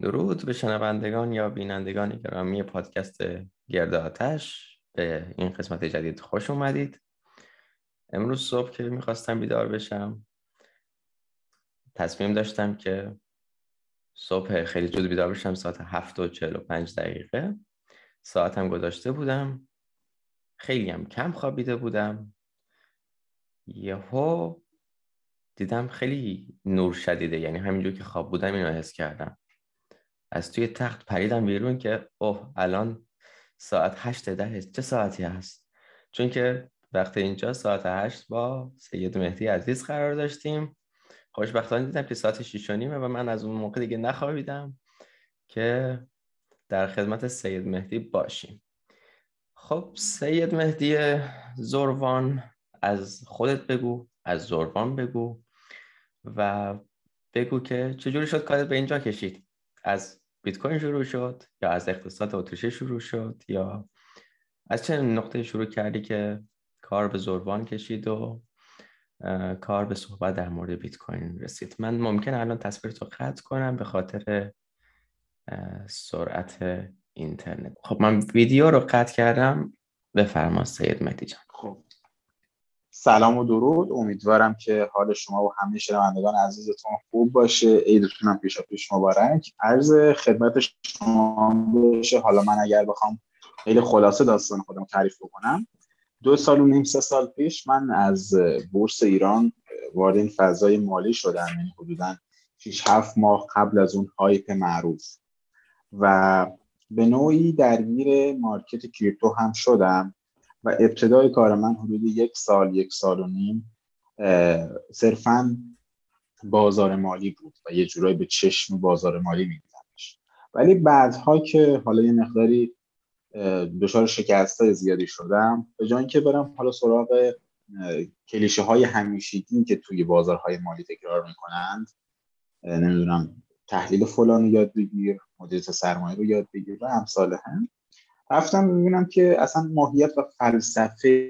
درود به شنوندگان یا بینندگان گرامی پادکست گرد آتش. به این قسمت جدید خوش اومدید. امروز صبح که می‌خواستم بیدار بشم تصمیم داشتم که صبح خیلی زود بیدار بشم ساعت هفت و چهل و پنج دقیقه. ساعتم گذاشته بودم. خیلی هم کم خوابیده بودم. یهو دیدم خیلی نور شدیده یعنی همینجور که خواب بودم اینو حس کردم. از توی تخت پریدم بیرون که اوه الان ساعت هشت ده چه ساعتی هست؟ چون که وقت اینجا ساعت هشت با سید مهدی عزیز قرار داشتیم. خوشبختانه دیدم که ساعت شیش و نیمه و من از اون موقع دیگه نخوابیدم که در خدمت سید مهدی باشیم. خب سید مهدی زروان از خودت بگو از زروان بگو و بگو که چجوری شد کارت به اینجا کشید؟ از بیت کوین شروع شد یا از اقتصاد اتریشی شروع شد یا از چه نقطه شروع کردی که کار به زربان کشید و کار به صحبت در مورد بیت کوین رسید؟ من ممکن الان تصویر تو قطع کنم به خاطر سرعت اینترنت. خب من ویدیو رو قطع کردم. بفرما سید مهدی جان. خب. سلام و درود. امیدوارم که حال شما و همه شنوندگان عزیزتون خوب باشه. عیدتون هم پیشا پیش مبارک. عرض خدمت شما بشه حالا من اگر بخوام خیلی خلاصه داستان خودم تعریف بکنم. دو سال و نیم سه سال پیش من از بورس ایران وارد این فضای مالی شدم. یعنی حدودا 6 7 ماه قبل از اون هایپ معروف. و به نوعی درگیر مارکت کریپتو هم شدم و ابتدای کار من حدود یک سال یک سال و نیم صرفا بازار مالی بود و یه جورایی به چشم بازار مالی میدیدمش ولی بعدها که حالا یه مقداری دچار شکست زیادی شدم به جای اینکه برم حالا سراغ کلیشه های همیشگی که توی بازارهای مالی تکرار می‌کنند نمی‌دونم تحلیل فلان یاد بگیر مدیریت سرمایه رو یاد بگیر و امثال هم رفتم می‌بینم که اصلا ماهیت و فلسفه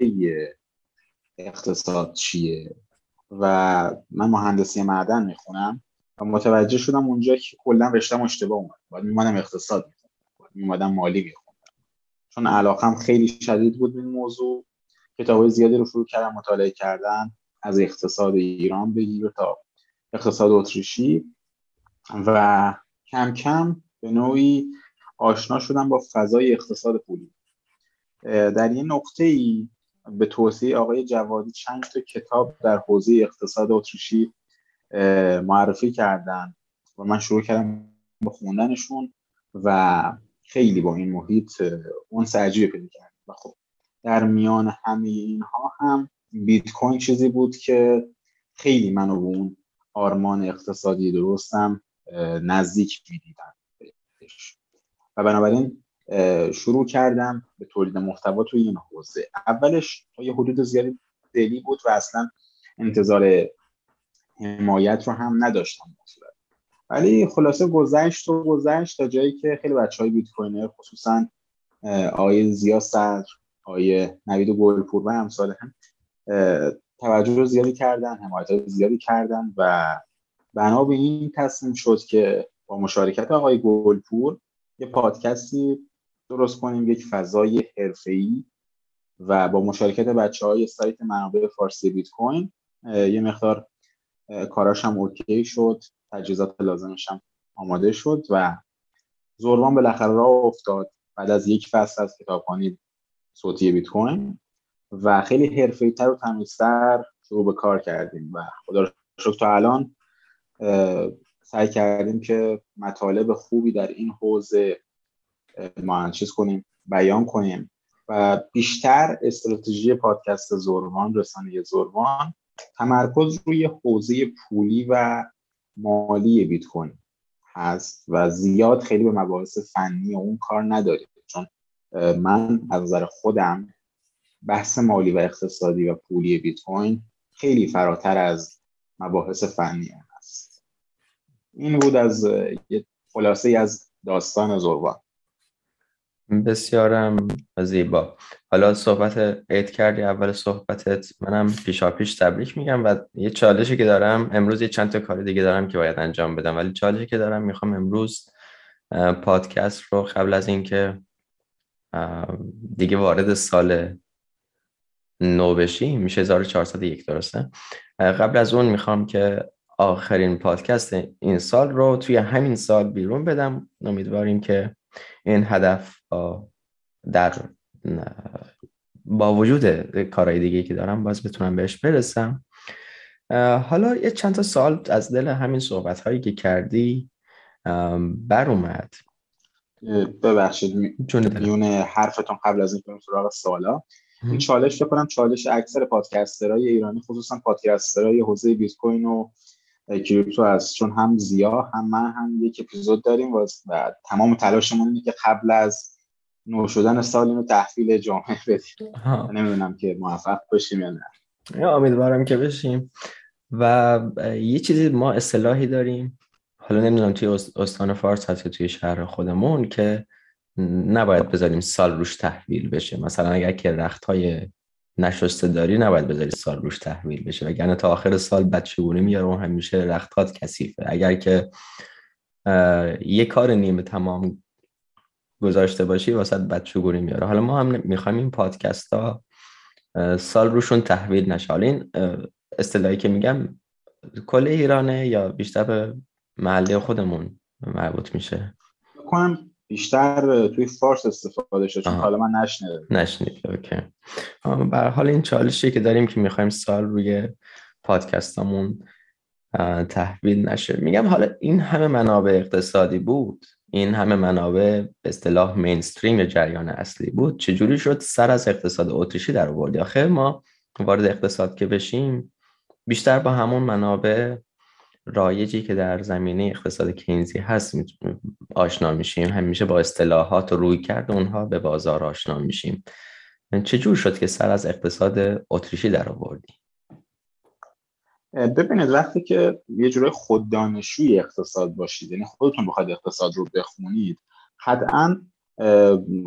اقتصاد چیه و من مهندسی معدن می‌خونم و متوجه شدم اونجا که کلا رشتم اشتباه اومد. باید میمادم اقتصاد می‌خونم میمادم مالی می‌خونم چون علاقم خیلی شدید بود این موضوع. کتاب زیادی رو شروع کردم مطالعه کردن از اقتصاد ایران بگیر تا اقتصاد اتریشی. و کم کم به نوعی آشنا شدم با فضای اقتصاد پولی. در این نقطه ای به توصیه آقای جوادی چند تا کتاب در حوزه اقتصاد اتریشی معرفی کردن و من شروع کردم به خوندنشون و خیلی با این محیط اون سرجی پیدا کردم. و خب در میان همه اینها هم بیت کوین چیزی بود که خیلی منو به اون آرمان اقتصادی درستم نزدیک می‌دیدم و بنابراین شروع کردم به تولید محتوا توی این حوزه. اولش تا یه حدود زیادی دلی بود و اصلا انتظار حمایت رو هم نداشتم. ولی خلاصه گذشت و گذشت تا جایی که خیلی بچه های بیت کوینر خصوصا آقای زیا صدر آقای نوید گلپور و امثال هم توجه زیادی کردن حمایت زیادی کردن و بنا به این تصمیم شد که با مشارکت آقای گلپور یه پادکستی درست کنیم یک فضای حرفه‌ای و با مشارکت بچه های سایت منابع فارسی بیت کوین. یه مقدار کاراش هم اوکی شد تجهیزات لازمش هم آماده شد و زوربان بالاخره راه افتاد. بعد از یک فصل از کتابخوانی صوتی بیت کوین و خیلی حرفه‌ای‌تر و تمیزتر شروع به کار کردیم و خدا رو شکر تا الان سعی کردیم که مطالب خوبی در این حوزه ما چیز کنیم بیان کنیم و بیشتر استراتژی پادکست زورمان رسانه زورمان تمرکز روی حوزه پولی و مالی بیت کوین هست و زیاد خیلی به مباحث فنی اون کار نداریم. چون من از نظر خودم بحث مالی و اقتصادی و پولی بیت کوین خیلی فراتر از مباحث فنی هست این بود از یه خلاصه از داستان زربان. بسیارم زیبا. حالا صحبت عید کردی اول صحبتت. منم پیشا پیش تبریک میگم و یه چالشی که دارم امروز یه چند تا کار دیگه دارم که باید انجام بدم. ولی چالشی که دارم می‌خوام امروز پادکست رو قبل از اینکه دیگه وارد سال نو بشی میشه 1401 درسته؟ قبل از اون می‌خوام که آخرین پادکست این سال رو توی همین سال بیرون بدم. امیدواریم که این هدف در با وجود کارهای دیگه که دارم باز بتونم بهش برسم. حالا یه چند تا سال از دل همین صحبت هایی که کردی بر اومد. ببخشید میون حرفتون قبل از این بریم سراغ سوالا. این چالش فکر کنم چالش اکثر پادکسترهای ایرانی خصوصا پادکسترهای حوزه بیت کوین و کریپتو است چون هم زیا هم من هم یک اپیزود داریم و تمام تلاشمون اینه که قبل از نو شدن سال اینو تحویل جامعه بدیم. نمی‌دونم که موفق باشیم یا نه. امیدوارم که بشیم. و یه چیزی ما اصطلاحی داریم حالا نمی‌دونم توی استان فارس هست توی شهر خودمون که نباید بذاریم سال روش تحویل بشه. مثلا اگر که رخت های نشسته داری نباید بذاری سال روش تحویل بشه. وگرنه تا آخر سال بچگونه میاره و همیشه رختات کثیفه. اگر که یه کار نیمه تمام گذاشته باشی واسه بچگونی میاره. حالا ما هم می‌خوایم این پادکست ها سال روشون تحویل نشه. حالا این اصطلاحی که میگم کل ایرانه یا بیشتر به محله خودمون مربوط میشه؟ کنم بیشتر توی فارس استفاده شد چون حالا من نشنیدم. نشنید اوکی. بر حال این چالشی که داریم که می‌خوایم سال روی پادکستامون تحویل نشه. میگم حالا این همه منابع اقتصادی بود؟ این همه منابع به اصطلاح مینستریم جریان اصلی بود؟ چجوری شد سر از اقتصاد اتریشی در آوردی؟ آخه ما وارد اقتصاد که بشیم بیشتر با همون منابع رایجی که در زمینه اقتصاد کینزی هست آشنا میشیم. همیشه با اصطلاحات و روی کرد اونها به بازار آشنا میشیم. چجور شد که سر از اقتصاد اتریشی در آوردی؟ ببینید وقتی که یه جورای خوددانشوی اقتصاد باشید یعنی خودتون بخواید اقتصاد رو بخونید قطعا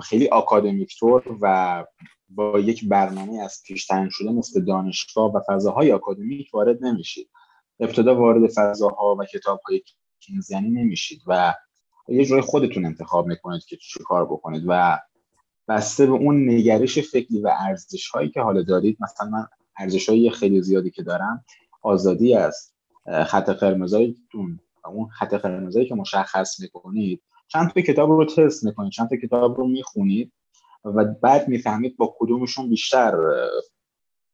خیلی آکادمیک طور و با یک برنامه از پیش شده مثل دانشگاه و فضاهای آکادمیک وارد نمیشید. ابتدا وارد فضاها و کتاب های کینزیانی نمیشید و یه جوری خودتون انتخاب می‌کنید که چی کار بکنید و بسته به اون نگرش فکری و ارزش هایی که حالا دارید مثلا من ارزش های خیلی زیادی که دارم آزادی است خط قرمزایتون اون خط قرمزایی که مشخص می‌کنید چند تا کتاب رو تست می‌کنید چند تا کتاب رو می‌خونید و بعد می‌فهمید با کدومشون بیشتر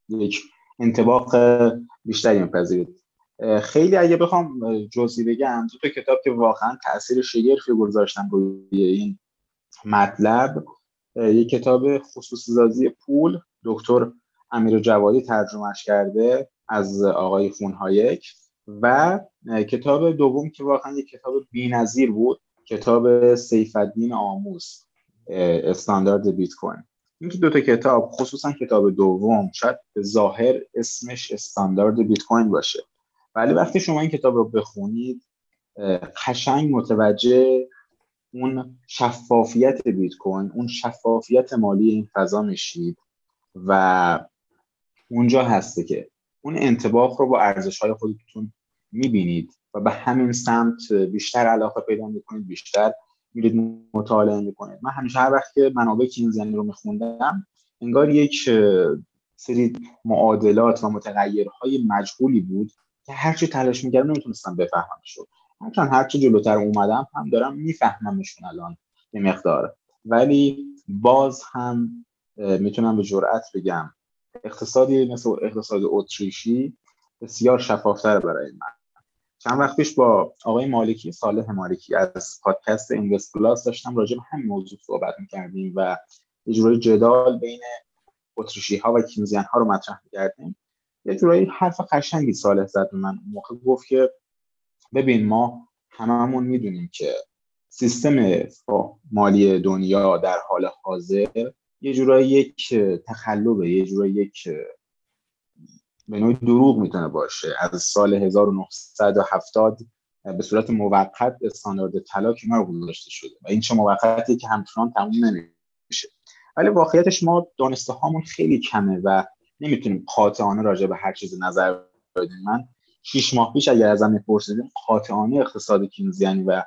یک انطباق بیشتری میپذیرید. خیلی اگه بخوام جزئی بگم دو تا کتاب که واقعا تاثیر شگرفی گذاشتن روی این مطلب. یک کتاب خصوصی سازی پول دکتر امیر جوادی ترجمهش کرده از آقای فونهایک و کتاب دوم که واقعا یک کتاب بی‌نظیر بود کتاب سیف الدین آموس استاندارد بیت کوین این دو تا کتاب خصوصا کتاب دوم شاید ظاهر اسمش استاندارد بیت کوین باشه. ولی وقتی شما این کتاب رو بخونید قشنگ متوجه اون شفافیت بیت کوین اون شفافیت مالی این فضا میشید و اونجا هسته که اون انتباق رو با ارزش های خودتون می‌بینید و به همین سمت بیشتر علاقه پیدا می‌کنید بیشتر میرید مطالعه می‌کنید. من همیشه هر وقت که منابع کینزیانی رو میخوندم انگار یک سری معادلات و متغیرهای مجهولی بود هرچی تلاش می‌کردم نمی‌تونستم بفهمم شد هرچند هرچی جلوتر اومدم هم دارم میفهممشون الان یه مقدار. ولی باز هم می‌تونم به جرئت بگم اقتصادی مثل اقتصاد اتریشی بسیار شفافتر برای من. چند وقت پیش با آقای مالکی صالح مالکی از پادکست اینوست پلاس داشتم راجع به همین موضوع صحبت می‌کردیم و یه جدال بین اتریشی ها و کینزیان ها رو مطرح می‌کردیم. یه جورایی حرف قشنگی صالح زد من موقع. گفت که ببین ما هممون می‌دونیم که سیستم مالی دنیا در حال حاضر یه جورایی یک تخلبه یه جورایی یک به نوعی دروغ می‌تونه باشه. از سال 1970 به صورت موقت استاندارد طلا کنار گذاشته شده و این چه موقتی که همچنان تموم نمیشه. ولی واقعیتش ما دانسته هامون خیلی کمه و نمی‌تونیم قاطعانه راجع به هر چیز نظر بدیم. من شیش ماه پیش اگر ازم میپرسیدیم قاطعانه اقتصاد کینزیانی و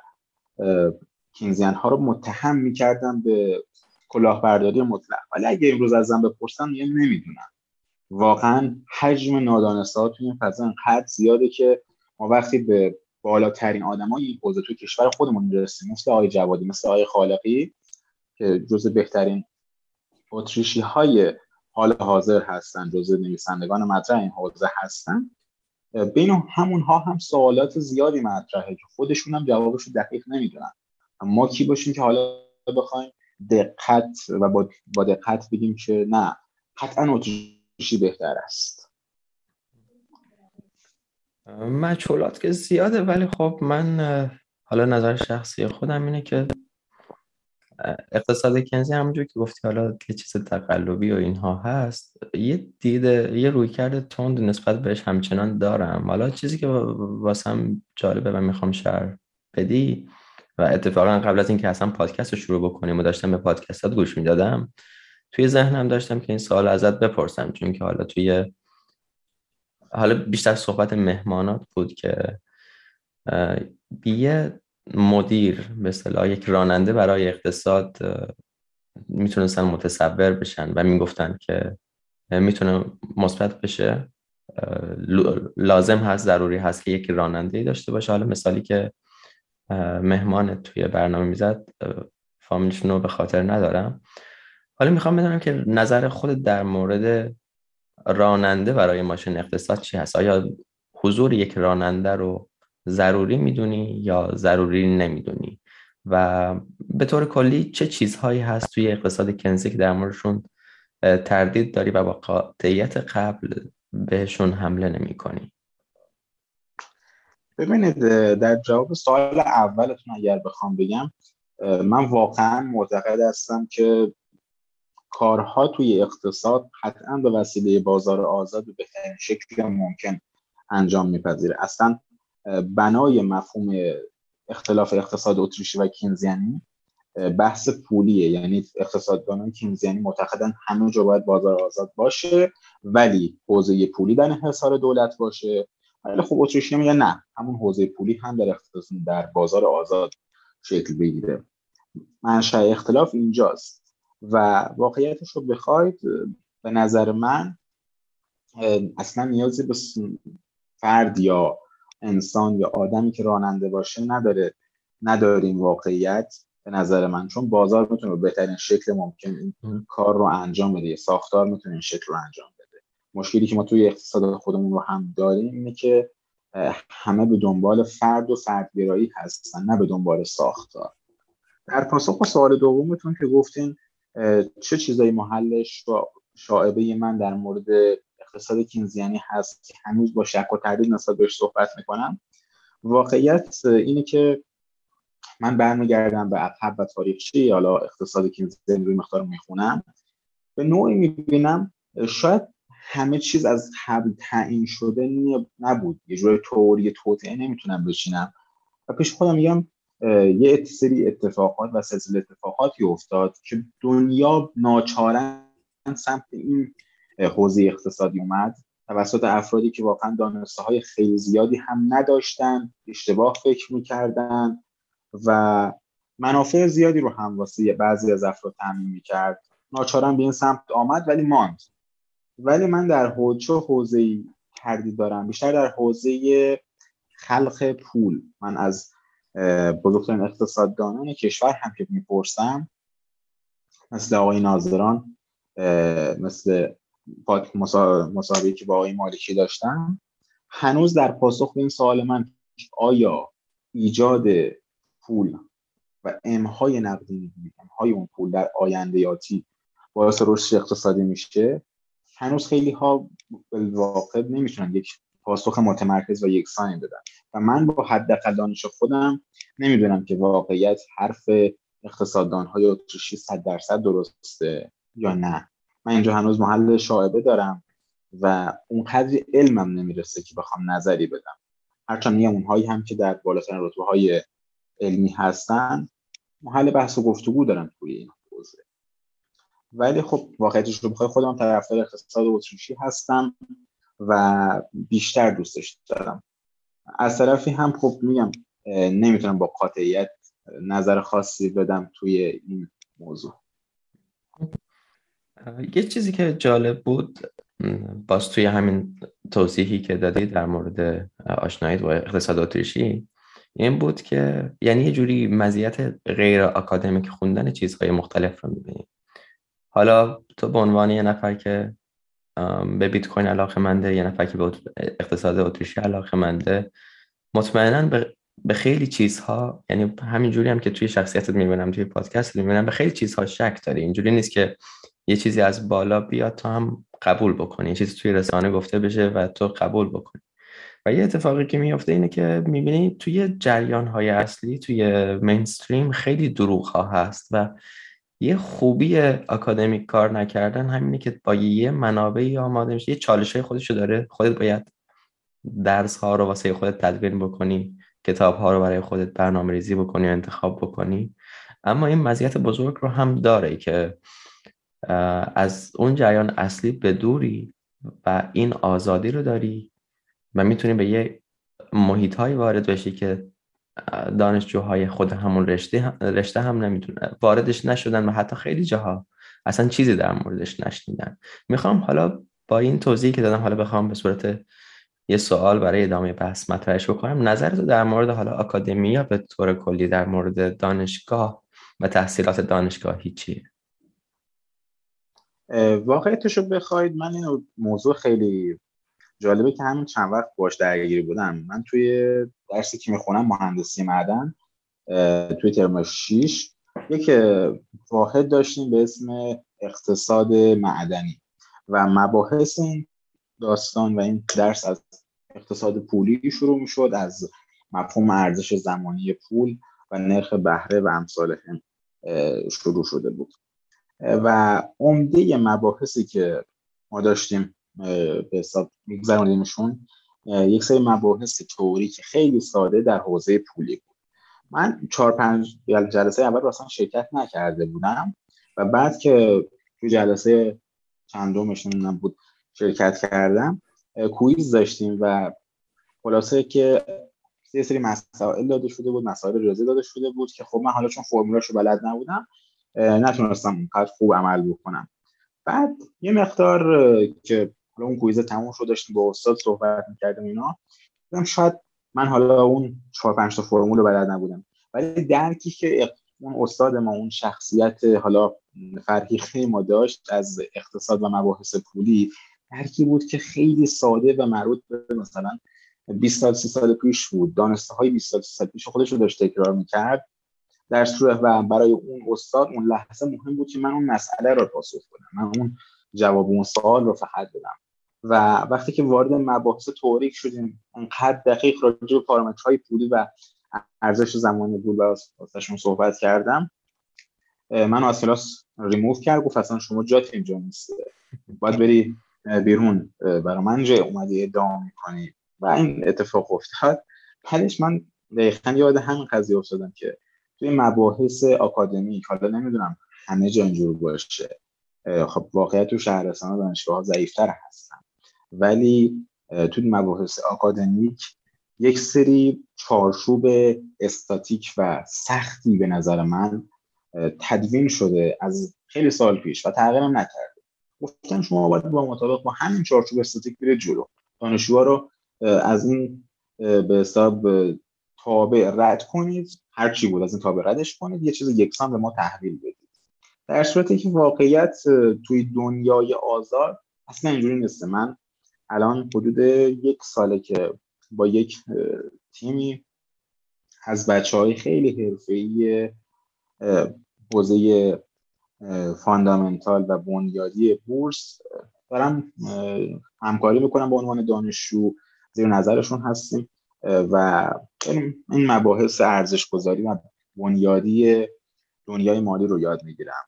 کینزیان ها رو متهم می‌کردم به کلاهبرداری مطلق. ولی اگه امروز ازم بپرسن یه نمی‌دونم واقعا حجم نادانسته ها توی این فضا انقدر زیاده که ما وقتی به بالاترین آدمای این حوزه تو کشور خودمون می‌رسیم مثل آقای جوادی مثل آقای خالقی که جز بهترین اتریشی های حال حاضر هستن جز نویسندگان مطرح این حوزه هستن. بین همون ها هم سوالات زیادی مطرحه که خودشون هم جوابش رو دقیق نمی‌دونن. ما کی باشیم که حالا بخوایم دقت و با دقت بگیم که نه قطعا اتریشی بهتر است. مچولات که زیاده ولی خب من حالا نظر شخصی خودم اینه که اقتصاد کنزی همونجور که گفتی حالا یه چیز تقلبی و اینها هست یه دیده یه روی کرده تند نسبت بهش همچنان دارم. حالا چیزی که واسم جالبه و می‌خوام شهر بدی و اتفاقا قبل از اینکه اصلا پادکست رو شروع بکنیم و داشتم به پادکستات گوش می‌دادم توی ذهنم داشتم که این سوال ازت بپرسم چون که حالا توی حالا بیشتر صحبت مهمانات بود که یه مدیر به اصطلاح یک راننده برای اقتصاد می‌تونستن متصور بشن و می‌گفتن که می‌تونه مثبت بشه. لازم هست ضروری هست که یک راننده داشته باشه. حالا مثالی که مهمان توی برنامه می‌زد فامیلشون رو به خاطر ندارم. حالا می‌خوام بدونم که نظر خود در مورد راننده برای ماشین اقتصاد چی هست؟ آیا حضور یک راننده رو ضروری می‌دونی یا ضروری نمی‌دونی. و به طور کلی چه چیزهایی هست توی اقتصاد کنزی که در موردشون تردید داری و با قاطعیت قبل بهشون حمله نمی کنی ببینید در جواب سوال اولتون اگر بخوام بگم من واقعا معتقد هستم که کارها توی اقتصاد قطعا به وسیله بازار آزاد به بهترین شکل ممکن انجام میپذیره. اصلا بنای مفهوم اختلاف اقتصاد اتریشی و کینزیانی بحث پولیه. یعنی اقتصاددانان کینزیانی معتقدن همه جا باید بازار آزاد باشه ولی حوزه پولی در انحصار دولت باشه. ولی خب اتریشی میگه نه همون حوزه پولی هم در اقتصاد در بازار آزاد شکل بگیره. منشأ اختلاف اینجاست و واقعیتش رو بخواید به نظر من اصلا نیازی به فرد یا انسان یا آدمی که راننده باشه نداره. نداریم واقعیت به نظر من چون بازار می‌تونه به بهترین شکل ممکن این کار رو انجام بده. ساختار می‌تونه این شکل رو انجام بده. مشکلی که ما توی اقتصاد خودمون رو هم داریم اینه که همه به دنبال فرد و فردگرایی هستن نه به دنبال ساختار. در پاسخ به سوال دومتون که گفتین چه چیزایی محلش و شاعبه من در مورد اقتصاد کینزیانی هست که هنوز با شک و تردید نسبت بهش صحبت می‌کنم. واقعیت اینه که من برمیگردم به عقب و تاریخچه حالا اقتصاد کینزیانی روی مقدار می‌خونم. به نوعی می‌بینم شاید همه چیز از قبل تعیین شده نبود. یه جور توری توطعه نمی‌تونم بشینم و پیش خودم میگم یه سری اتفاقات و سلسله اتفاقاتی افتاد که دنیا ناچارن سمت این حوزه اقتصادی اومد توسط افرادی که واقعا دانسته های خیلی زیادی هم نداشتن اشتباه فکر می‌کردن و منافع زیادی رو هم واسه بعضی از افراد تعمین می‌کرد. ناچارن به این سمت آمد ولی ماند. ولی من در حوزه حوزه کردی دارم؟ بیشتر در حوزه خلق پول. من از بزرگترین اقتصاددانان کشور هم که می‌پرسم مثل آقای ناظران مثل مسابقه که با آقای مالکی داشتم هنوز در پاسخ به این سوال من آیا ایجاد پول و امهای نقدی امهای اون پول در آینده یاتی باعث رشد اقتصادی میشه هنوز خیلی ها واقع نمی‌تونن یک پاسخ متمرکز و یکسانی بدن. و من با حداقل دانش خودم نمی‌دونم که واقعیت حرف اقتصاددان های اتریشی صد درصد درسته یا نه. من اینجا هنوز محل شاعبه دارم و اونقدری علمم نمی‌رسه که بخوام نظری بدم. هرچند میگم اونهایی هم که در بالاترین رتبه های علمی هستن محل بحث و گفتگو دارن توی این حوزه. ولی خب واقعیتش رو بخوای خودم طرفدار اقتصاد اتریشی هستم و بیشتر دوستش دارم. از طرفی هم خب میگم نمی‌تونم با قاطعیت نظر خاصی بدم توی این موضوع. یه چیزی که جالب بود باز توی همین توضیحی که دادی در مورد آشنایی با اقتصاد اتریشی این بود که یعنی یه جوری مزیت غیر آکادمیک خوندن چیزهای مختلف رو می‌بینی. حالا تو به عنوان یه نفر که به بیت کوین علاقه منده یه نفر که به اقتصاد اتریشی علاقه منده مطمئنا به خیلی چیزها یعنی همین جوری هم که توی شخصیتت می‌بینم توی پادکست می‌بینم به خیلی چیزها شک داری. اینجوری نیست که یه چیزی از بالا بیاد تو هم قبول بکنی. یه چیزی توی رسانه گفته بشه و تو قبول بکنی. و یه اتفاقی که میفته اینه که می‌بینی توی جریان های اصلی توی مینستریم خیلی دروغ ها هست و یه خوبی اکادمیک کار نکردن همینه که با یه منابعی آماده میشه. یه چالش های خودشو داره خودت باید درس ها رو واسه خودت تدوین بکنی. کتاب ها رو برای خودت برنامه ریزی بکنی و انتخاب بکنی. اما این مزیت بزرگ رو هم داره که از اون جریان اصلی به دوری و این آزادی رو داری و می‌تونی به یه محیط های وارد بشی که دانشجوهای خود همون رشته رشته هم نمی‌تونه واردش نشدن و حتی خیلی جاها اصلا چیزی در موردش نشنیدن. می‌خوام حالا با این توضیحی که دادم حالا بخوام به صورت یه سوال برای ادامه بحث مطرحش بکنم. نظرتو در مورد حالا آکادمی یا به طور کلی در مورد دانشگاه و تحصیلات دانشگاهی چیه واقعیتش رو بخواید من این موضوع خیلی جالبه که همین چند وقت باش درگیری بودم. من توی درسی که می‌خونم مهندسی معدن توی ترم 6 یک واحد داشتیم به اسم اقتصاد معدنی و مباحث این داستان و این درس از اقتصاد پولی شروع می‌شد از مفهوم ارزش زمانی پول و نرخ بهره و امثال هم شروع شده بود. و عمده مباحثی که ما داشتیم به حساب میگذروندیمشون یک سری مباحث توری که خیلی ساده در حوزه پولی بود. من چهار پنج جلسه اول اصلا شرکت نکرده بودم و بعد که تو جلسه چندمش نمی‌دونم بود شرکت کردم کویز داشتیم و خلاصه که یه سری مسائل داده شده بود مسائل ریاضی داده شده بود که خب من حالا چون فرمولاشو بلد نبودم نتونستم اونقدر خوب عمل بکنم. بعد یه مقدار که حالا اون کویز تموم شد داشتیم با استاد صحبت می‌کردیم اینا دیدم شاید من حالا اون چهار پنج تا فرمول رو بلد نبودم. ولی درکی که اون استاد ما اون شخصیت حالا فرهیخته ما داشت از اقتصاد و مباحث پولی درکی بود که خیلی ساده و مربوط به مثلا 20 سال 30 سال پیش بود. دانسته های 20 سال 30 سال پیش خودش رو داشت تکرار می‌کرد. در صورت و برای اون استاد اون لحظه مهم بود که من اون مسئله رو پاسخ بدم. من اون جواب اون سوال رو فقط بدم. و وقتی که وارد مباحث توریک شدیم انقدر دقیق راجع به پارامترهای پولی و ارزش زمانی پول و واسهشون صحبت کردم من از کلاس ریموو کرد گفت اصلا شما جات اینجا نیست باید بری بیرون برای من جای اومدی ادعا می‌کنی. و این اتفاق افتاد. بعدش من دقیقا یاد همین قضیه افتادم که توی مباحث آکادمیک حالا نمی‌دونم همه جا اینجور باشه. خب واقعیت تو شهرستان دانشگاه ها ضعیفتر هستن. ولی تو مباحث آکادمیک یک سری چارچوب استاتیک و سختی به نظر من تدوین شده از خیلی سال پیش و تغییرم نکرده گفتن شما باید با مطابق با همین چارچوب استاتیک برید جلو. دانشجوها رو از این به حساب تابع رد کنید. هر چی بود از این تابع ردش کنید. یه چیز یکسان به ما تحویل بدید. در صورتی که واقعیت توی دنیای آزاد اصلا اینجوری نیست. من الان حدود یک ساله که با یک تیمی از بچه های خیلی حرفه‌ای حوزه فاندامنتال و بنیادی بورس دارم همکاری می‌کنم به عنوان دانشجو. زیر نظرشون هستیم و این مباحث ارزش گذاری و بنیادی دنیای مالی رو یاد می‌گیرم.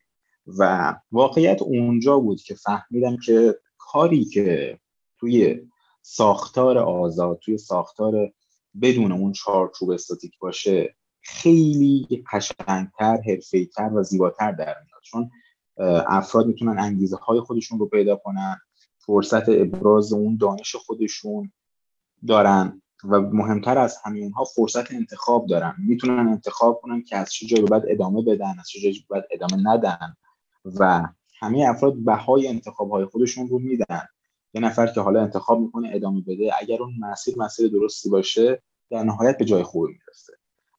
و واقعیت اونجا بود که فهمیدم که کاری که توی ساختار آزاد توی ساختار بدون اون چارچوب استاتیک باشه خیلی قشنگتر حرفی‌تر و زیباتر در میاد. چون افراد می‌تونن انگیزه های خودشون رو پیدا کنن فرصت ابراز اون دانش خودشون دارن و مهمتر از همه اونها فرصت انتخاب دارن. می‌تونن انتخاب کنن که از چه جایی بعد ادامه بدن از چه جایی بعد ادامه ندن و همه افراد بهای انتخاب های خودشون رو میدن. یه نفر که حالا انتخاب می‌کنه ادامه بده اگر اون مسیر مسیر درستی باشه در نهایت به جای خوبی می‌رسه.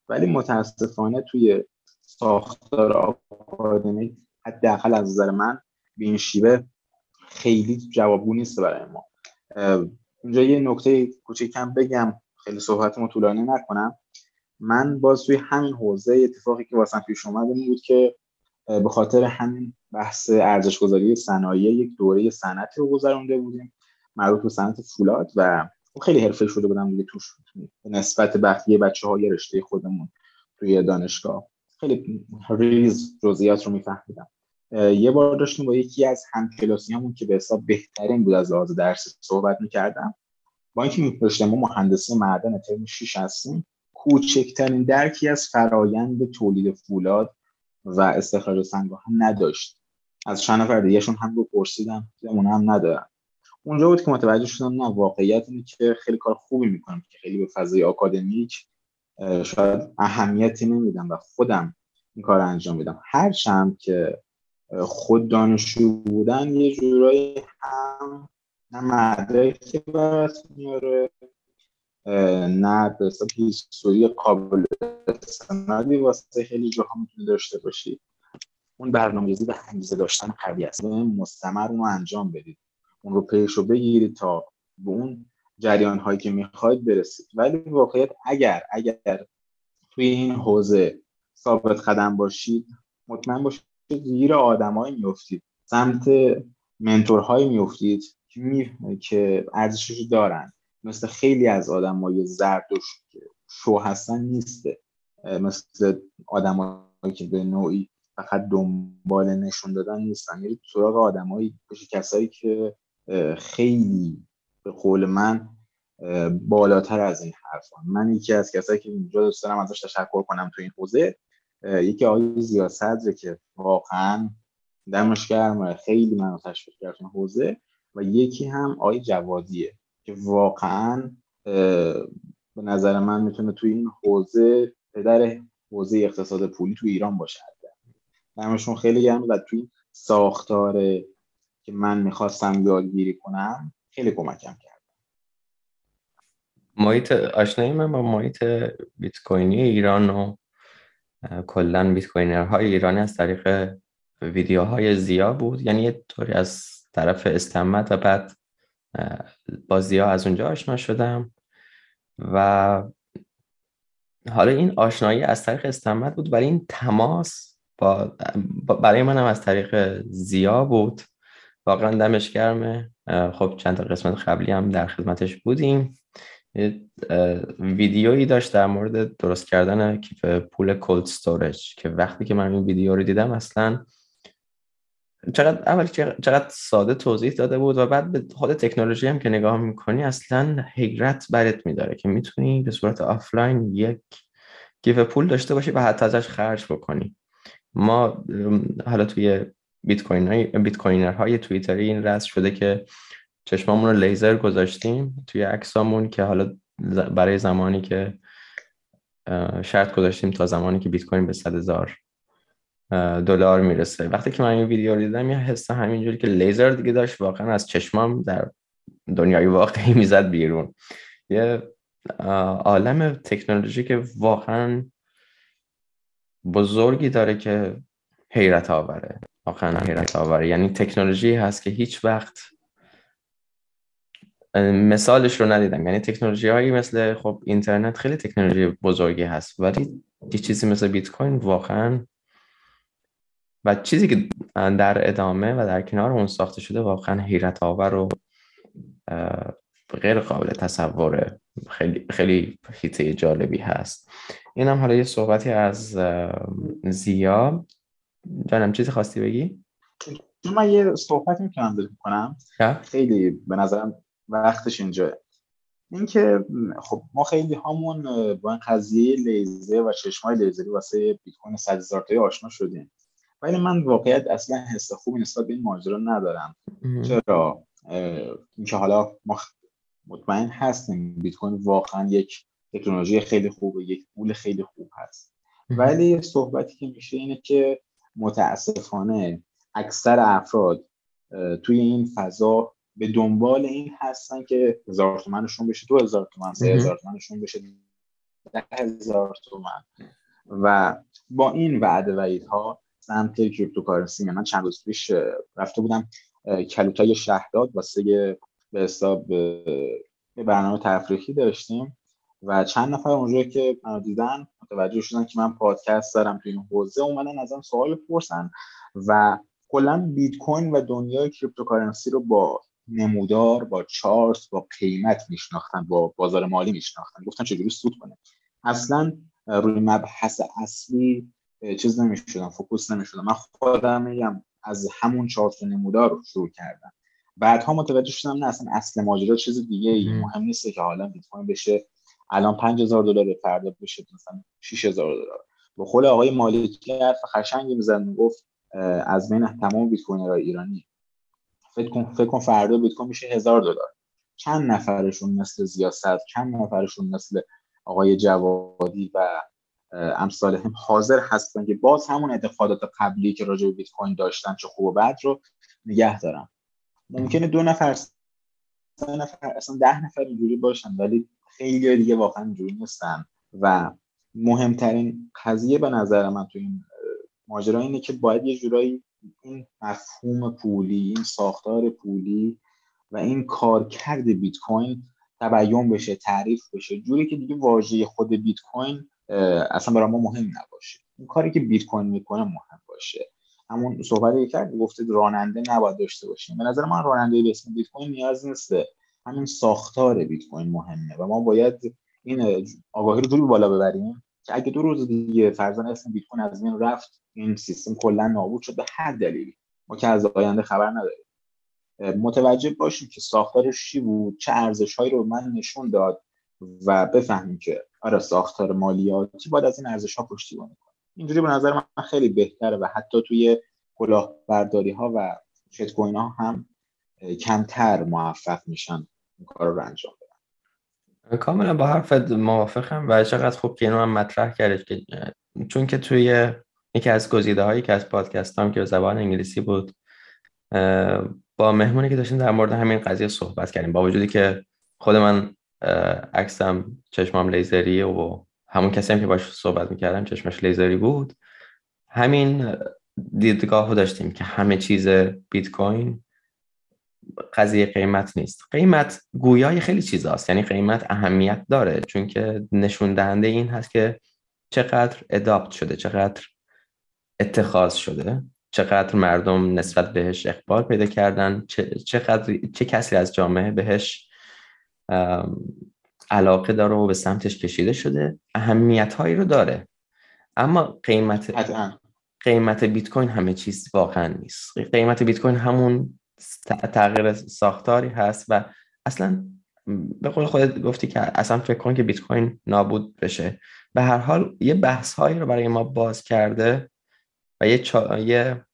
ولی متاسفانه توی ساختار آکادمیک حداقل از نظر من به این شیوه خیلی جوابگو نیست برای ما. اینجا یه نکته کوچیکم بگم خیلی صحبتمو طولانی نکنم. من باز توی همین حوزه اتفاقی که واسم پیش اومد این بود که به خاطر همین بحث ارزش گذاری صنایع یک دوره صنعتی رو گذرونده بودیم. مربوط به صنعت فولاد و خیلی حرفه شده بودم دیگه توش نسبت بقیه بچه های رشته خودمون توی دانشگاه. خیلی ریز جزئیات رو میفهمیدم. یه بار داشتیم با یکی از همکلاسی همون که به حساب بهترین بود از لحاظ درس صحبت می‌کردم با اینکه میپرشتم ما مهندسی معدن ترم 6 هستیم کوچکترین درکی از فرایند تولید فولاد و استخراج سنگ هم نداشت. از چند نفر دیگهشون هم پرسیدم اون هم ندارم اونجا بود که متوجه شدم نه واقعیت اینه که خیلی کار خوبی می‌کنم که خیلی به فضای آکادمیک شاید اهمیتی نمیدم و خودم این کار انجام میدم. هرچند که خود دانشجو بودن یه جورایی هم نه مدرکی برات میاره نه به حساب قابل استنادی واسه خیلی جاها می‌تونی داشته باشی. اون برنامه‌ریزی و انگیزه داشتن قوی است. مستمر اون رو انجام بدید. اون رو پیش رو بگیرید تا به اون جریان هایی که می‌خواید برسید. ولی واقعیت اگر اگر توی این حوزه ثابت قدم باشید مطمئن باشید زیر آدمایی میفتید سمت منتورهایی میفتید که, می... که ارزشش دارن. مثل خیلی از آدمای زرد و شو هستن نیسته. مثل آدمایی که به نوعی فقط دنبال نشون دادن نیستن. میرید سراغ آدمایی بشه کسایی که خیلی به قول من بالاتر از این حرفان من یکی از کسایی که اینجا دوست دارم ازش تشکر کنم تو این حوزه. یکی آقای زیاد صدره که واقعا دمش گرم خیلی منو تشویق کرد این حوزه. و یکی هم آقای جوادیه که واقعا به نظر من می‌تونه توی این حوزه پدر حوزه اقتصاد پولی تو ایران باشه. دمشون خیلی گرم و توی ساختار که من می‌خواستم یادگیری کنم خیلی کمکم کرد. محیط آشنایی من با محیط بیت کوینی ایران و کلا بیت کوینرهای ایرانی از طریق ویدیوهای زیا بود. یعنی یه طوری از طرف استمت و بعد با زیا از اونجا آشنا شدم و حالا این آشنایی از طریق استمت بود ولی این تماس با برای منم از طریق ضیا بود. واقعا دمش گرمه. خب چند تا قسمت قبلی هم در خدمتش بودیم. ویدیویی داشت در مورد درست کردن کیف پول cold storage که وقتی که من این ویدیو رو دیدم اصلا چقدر اول چقدر ساده توضیح داده بود و بعد به خود تکنولوژی هم که نگاه می‌کنی اصلا حیرت برت میداره که می‌تونی به صورت آفلاین یک کیف پول داشته باشی و حتی ازش خرج بکنی. ما حالا توی بیت کوین های کوینر های توییتری این رس شده که چشمامون رو لیزر گذاشتیم توی عکسامون که حالا برای زمانی که شرط گذاشتیم تا زمانی که بیت کوین به صد هزار دلار می‌رسه. وقتی که من این ویدیو رو دیدم یه حس همینجوری که لیزر دیگه داشت واقعا از چشمام در دنیای واقعی می‌زد بیرون. یه عالم تکنولوژی که واقعا بزرگی داره که حیرت آوره. واقعا حیرت آوره یعنی تکنولوژی هست که هیچ وقت مثالش رو ندیدم. یعنی تکنولوژی هایی مثل خب اینترنت خیلی تکنولوژی بزرگی هست ولی یه چیزی مثل بیت کوین واقعا و چیزی که در ادامه و در کنار اون ساخته شده واقعا حیرت آور و غیر قابل تصوره خیلی خیلی هیته جالبی هست. این هم حالا یه صحبتی از زیا. جانم چیزی خواستی بگی؟ من یه صحبت می‌تونم کنم خیلی به نظرم وقتش اینجا. اینکه خب ما خیلی همون با این قضیه لیزر و چشمای لیزری واسه بیت کوین 100 هزار تایی آشنا شدیم. ولی من واقعیت اصلا حس خوبی نسبت به این ماجرا ندارم. چرا؟ اینکه حالا ما مطمئن هستیم بیت کوین واقعا یک تکنولوژی خیلی خوبه یک پول خیلی خوب هست. ولی صحبتی که میشه اینه که متاسفانه اکثر افراد توی این فضا به دنبال این هستن که هزار تومنشون بشه دو هزار تومن سه هزار تومنشون بشه ده هزار تومن. و با این وعده ها سمت cryptocurrency من چند روز پیش رفته بودم کلوتای شهداد واسه به حساب برنامه تفریحی داشتیم. و چند نفر اونجا که منو دیدن متوجه شدن که من پادکست دارم تو این حوزه اومدن ازم سوال پرسن و کلا بیت کوین و دنیای cryptocurrency رو با نمودار با چارت با قیمت میشناختن با بازار مالی میشناختن. گفتن چجوری سود کنه. اصلا روی مبحث اصلی چیز نمی‌شدم focus نمی‌شدم. من خودم میگم از همون چارت نمودار رو شروع کردم. بعدها متوجه شدم نه اصلا اصل ماجرا چیز دیگه ای مهم نیست که حالا بیت کوین بشه الان 5000 دلار فردا بشه مثلا 6000 دلار. به قول آقای مالکی حرف قشنگی می‌زد می‌گفت از بین تمام bitcoiner های ایرانی. فکر کن فکر کن فردا بیت کوین میشه 1000 دلار. چند نفرشون مثل ضیاست چند نفرشون مثل آقای جوادی و امثال هم حاضر هستن که باز همون اعتقادات قبلی که راجع به بیت کوین داشتن چه خوب و بد رو نگه دارن. ممکنه دو نفر سه نفر اصلا ده نفر اینجوری باشن ولی خیلی دیگه واقعا اینجوری نیستن. و مهمترین قضیه به نظر من تو این ماجرا اینه که باید یه جورایی این مفهوم پولی این ساختار پولی و این کارکرد بیت کوین تبیین بشه تعریف بشه. جوری که دیگه واژه خود بیت کوین اصلا برای ما مهم نباشه. این کاری که بیت کوین می‌کنه مهم باشه. همون صحبتی کرد گفته راننده نباید داشته باشیم. به نظر من راننده به اسم بیت کوین نیاز نیسته. همین ساختار بیت کوین مهمه و ما باید این آگاهی رو دور بالا ببریم که اگه دو روز دیگه فرضاً اسم بیت کوین از این رفت این سیستم کلا نابود شد به هر دلیلی. ما که از آینده خبر نداریم. متوجه باشیم که ساختارش چی بود چه ارزشهایی رو من نشون داد و بفهمیم که آره ساختار مالیاتی باید از این ارزش ها پشتیبانی کنه. اینجوری به نظر من خیلی بهتره و حتی توی کلاهبرداری ها و شت کوین ها هم کمتر موفق میشن. این کار رو انجام بدن کاملا با حرفت موافقم و چقدر خوب که اینو هم مطرح کردش که چون که توی یکی از گزیده هایی که از پادکست هم که به زبان انگلیسی بود با مهمونی که داشتیم در مورد همین قضیه صحبت کردیم. با وجودی که خود من عکسم چشمام لیزریه و همون کسی هم که باش صحبت می‌کردم چشمش لیزری بود. همین دیدگاه رو داشتیم که همه چیز بیت کوین قضیه قیمت نیست. قیمت گویای خیلی چیز هست. یعنی قیمت اهمیت داره چون که نشون دهنده این هست که چقدر اداپت شده چقدر اتخاذ شده چقدر مردم نسبت بهش اقبال پیدا کردن چقدر چه کسی از جامعه بهش علاقه داره و به سمتش کشیده شده. اهمیت هایی رو داره. اما قیمت قیمت بیت کوین همه چیز واقعا نیست. قیمت بیت کوین همون تغییر ساختاری هست و اصلا به قول خودت گفتی که اصلا فکر کن که بیت کوین نابود بشه. به هر حال یه بحث هایی رو برای ما باز کرده و یه, چا... یه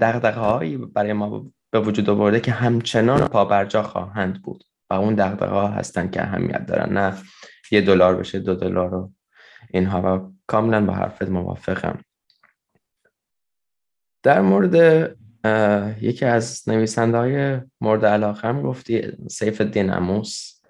دقدقه هایی برای ما به وجود آورده که همچنان پابرجا خواهند بود و اون دقدقه ها هستن که اهمیت دارن. نه یه دلار بشه دو دلار رو اینها و کاملا با حرفت موافقم. در مورد یکی از نویسنده های مورد علاقه‌ام گفتی سیف الدین آموس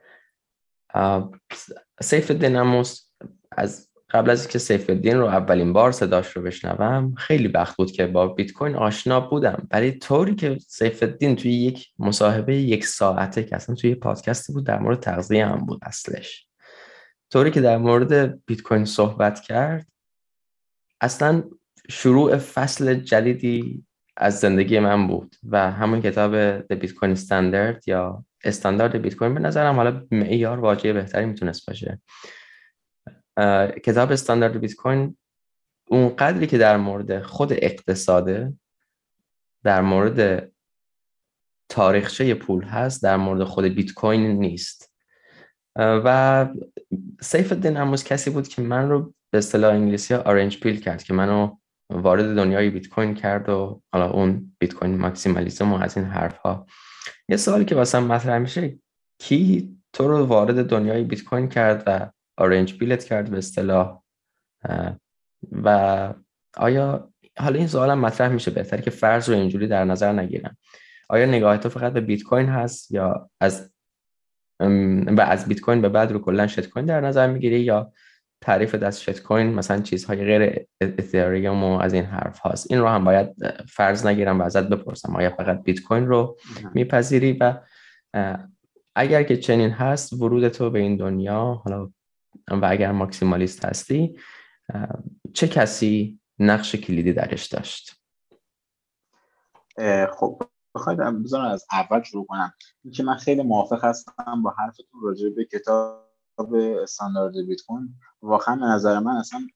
سیف الدین آموس از قبل از اینکه سیف الدین رو اولین بار صداش رو بشنوم خیلی وقت بود که با بیت کوین آشنا بودم. ولی طوری که سیف الدین توی یک مصاحبه یک ساعته که اصلا توی پادکستی بود در مورد تغذیه هم بود اصلش. طوری که در مورد بیت کوین صحبت کرد اصلا شروع فصل جدیدی از زندگی من بود و همون کتاب The Bitcoin Standard یا استاندارد بیت کوین به نظرم حالا معیار واژه بهتری می‌تونست باشه. کتاب استاندارد بیت کوین اون قدری که در مورد خود اقتصاده در مورد تاریخچه پول هست در مورد خود بیت کوین نیست و سیف الدین آموس کسی بود که من رو به اصطلاح انگلیسی ها orange pill کرد که منو وارد دنیای بیت کوین کرد و حالا اون Bitcoin maximalism و از این حرف ها یه سوالی که واسم مطرح میشه کی تو رو وارد دنیای بیت کوین کرد و orange pill ت کرد به اصطلاح؟ و آیا حالا این سوالم مطرح میشه بهتره که فرض رو اینجوری در نظر نگیرم. آیا نگاه تو فقط به بیت کوین هست یا از و از بیت کوین به بعد رو کلا شت کوین در نظر می‌گیری یا تعریف دست شت کوین مثلا چیزهای غیر اتریوم و از این حرف هاست. این رو هم باید فرض نگیرم و ازت بپرسم آیا فقط بیت کوین رو میپذیری؟ و اگر که چنین هست ورود تو به این دنیا حالا و اگر ماکسیمالیست هستی چه کسی نقش کلیدی درش داشت؟ خب بخواید بذارم از اول شروع کنم. اینکه من خیلی موافق هستم با حرفتون راجع به کتاب استاندارد بیت کوین. واقعا نظر من اصلا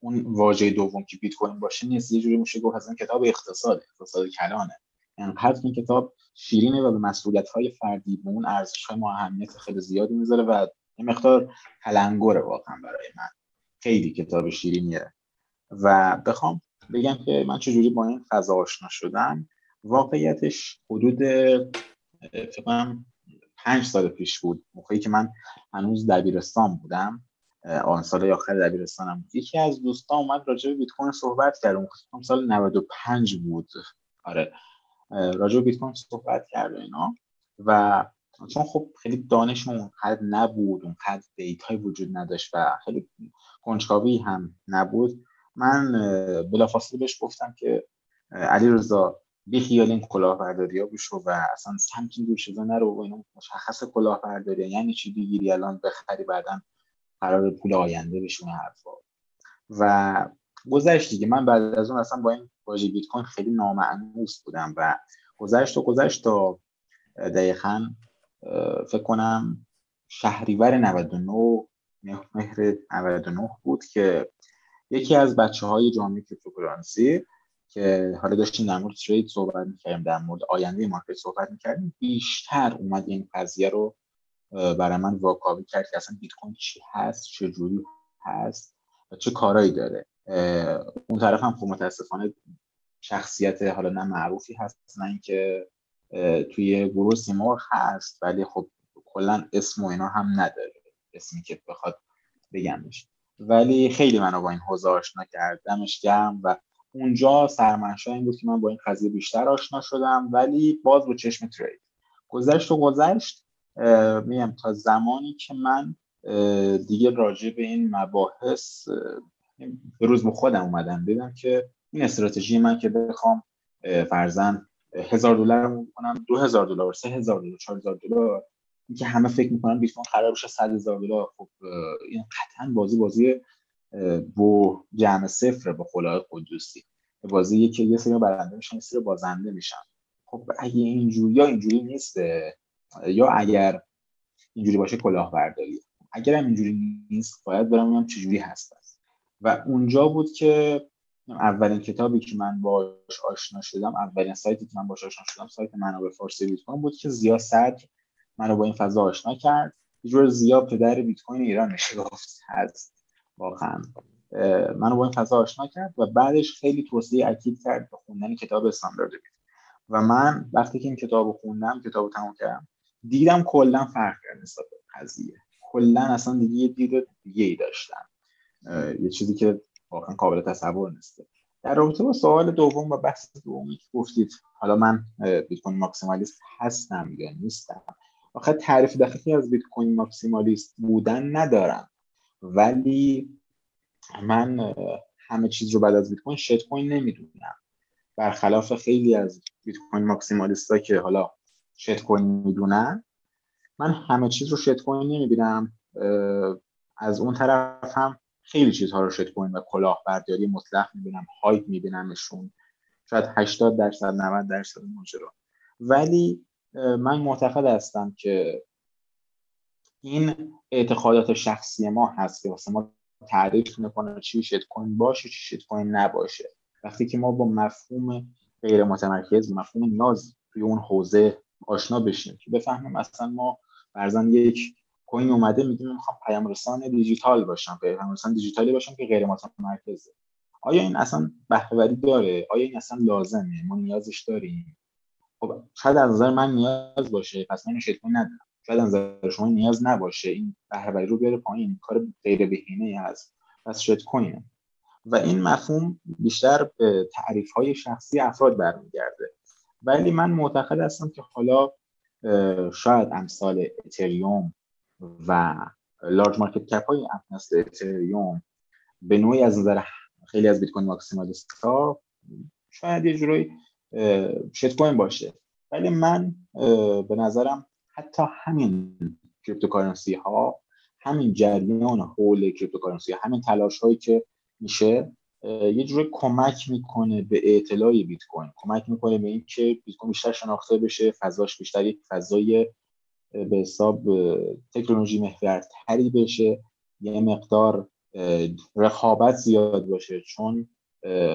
اون واژه دوم که بیت کوین باشه نیست. یه جوری میشه گفت اصلا کتاب اقتصاد اقتصاد کلانه. انقدر این کتاب شیرینه و به مسئولیت های فردی به اون ارزش های اهمیت خیلی زیادی می‌ذاره و یه مقدار تلنگره واقعا برای من. خیلی کتاب شیرینیه. و بخوام بگم که من چجوری با این فضا آشنا شدم واقعیتش حدود فکر پنج سال پیش بود موقعی که من هنوز دبیرستان بودم آن سال آخر دبیرستانم. یکی از دوستان اومد راجع به بیت کوین صحبت کرد اون سال 95 بود. آره. راجع به بیت کوین صحبت کرد اینا. و چون خب خیلی دانش اونقدر نبود اونقدر دیتای وجود نداشت و خیلی کنجکاوی هم نبود من بلافاصله بهش گفتم که علی رضا بی خیال این کلاهبرداری ها بشو و اصلا سمت این چیزا نرو و اینو مشخص کلاهبرداری یعنی چی بگیری الان بخری بعدا قرار پول آینده بشون حرفا. و گذشت دیگه. من بعد از اون اصلا با این واژه بیت کوین خیلی نامعنوس بودم و گذشت و گذشت تا دقیقا فکر کنم شهریور 99 مهر 99 بود که یکی از بچه های جامعه cryptocurrency که حالا داشتیم در مورد trade صحبت می‌کردیم در مورد آینده market صحبت می‌کردیم. بیشتر اومد این قضیه رو برای من واکاوی کرد که اصلا بیت کوین چی هست چه جوری هست و چه کارایی داره. اون طرف هم خب متاسفانه شخصیت حالا نه معروفی هست نه اینکه توی گروه سیمور هست ولی خب کلا اسم و اینا هم نداره. اسمی که بخواد بگمش. ولی خیلی منو با این حوزه آشنا کرد. دمش گرم و اونجا سرمنشا این بود که من با این قضیه بیشتر آشنا شدم ولی باز با چشم ترید. گذشت و گذشت میم تا زمانی که من دیگه راجع به این مباحث به روز خودم اومدم دیدم که این استراتژی من که بخوام فرزن هزار دلار کنم دو هزار دلار سه هزار دلار چهار هزار دلار اینکه همه فکر می‌کنن بیت کوین قرار بشه صد هزار دلار خب این قطعا بازی بازی با جمع صفر با خلاه قدوسی. بازی که یه سری برنده میشن سری بازنده میشن. خب اگه اینجوری یا اینجوری نیست یا اگر اینجوری باشه کلاهبرداری. اگر هم اینجوری نیست باید برم ببینم چجوری هست. و اونجا بود که اولین کتابی که من باش آشنا شدم اولین سایتی که من باش آشنا شدم سایت منابع فارسی بیت کوین بود که زیا صدر منو با این فضا آشنا کرد. یه جور زیا پدر بیت کوین ایران میشه گفت هست. واقعا. منو با این فضا آشنا کرد و بعدش خیلی توصیه اکید کرد به خوندن کتاب استاندارد و من وقتی که این کتاب خوندم کتاب تموم کردم دیدم کلا فرق کرد نسبت به قضیه. کلا اصلا دیگه یه دید دیگه ای داشتم یه چیزی که واقعا قابل تصور نیست. در رابطه با سوال دوم و بحث دومی که گفتید حالا من بیت کوین ماکسیمالیست هستم یا نیستم. واقعا تعریف دقیقی از بیت کوین ماکسیمالیست بودن ندارم. ولی من همه چیز رو بعد از بیت کوین شت کوین نمی‌دونم. برخلاف خیلی از بیت کوین ماکسیمالیستا که حالا شت کوین می‌دونن من همه چیز رو شت کوین نمی‌بینم از اون طرف هم خیلی چیزها رو شت کوین و کلاهبرداری مطلق می‌بینم هایپ میبینمشون. شاید 80 درصد 90 درصد ماجرا. ولی من معتقد هستم که این اعتقادات شخصی ما هست که واسه ما تعریف می‌کنه چی شت کوین باشه چی شت کوین نباشه. وقتی که ما با مفهوم غیر متمرکز مفهوم نیاز توی اون حوزه آشنا بشیم که بفهمیم مثلا ما فرضاً یک کوین اومده میگیم می‌خوام پیام رسان دیجیتال باشم پیام رسان دیجیتالی باشم که غیر متمرکزه آیا این اصلا بهرهوری داره؟ آیا این اصلا لازمه؟ ما نیازش داریم. خب شاید از نظر من نیاز باشه پس من شیت کوین ندارم. شاید نظر شما نیاز نباشه این بهرهوری رو بیاره پایین کار غیر بهینه هست. پس شیت کوین و این مفهوم بیشتر به تعریف های شخصی افراد برمیگرده. ولی من معتقد هستم که حالا شاید امثال اتریوم و لارج مارکت کپ های اتریوم به نوعی از نظر خیلی از بیت کوین ماکسیمالیست ها شاید یه جورایی شیت کوین باشه. ولی من به نظرم حتی همین cryptocurrency ها همین جریان حول cryptocurrency ها همین تلاش هایی که میشه یه جوری کمک می‌کنه به اعتلای بیت کوین کمک می‌کنه به اینکه بیت کوین بیشتر شناخته بشه فضاش بیشتر یک فضای به حساب تکنولوژی محورتری بشه یه مقدار رقابت زیاد باشه چون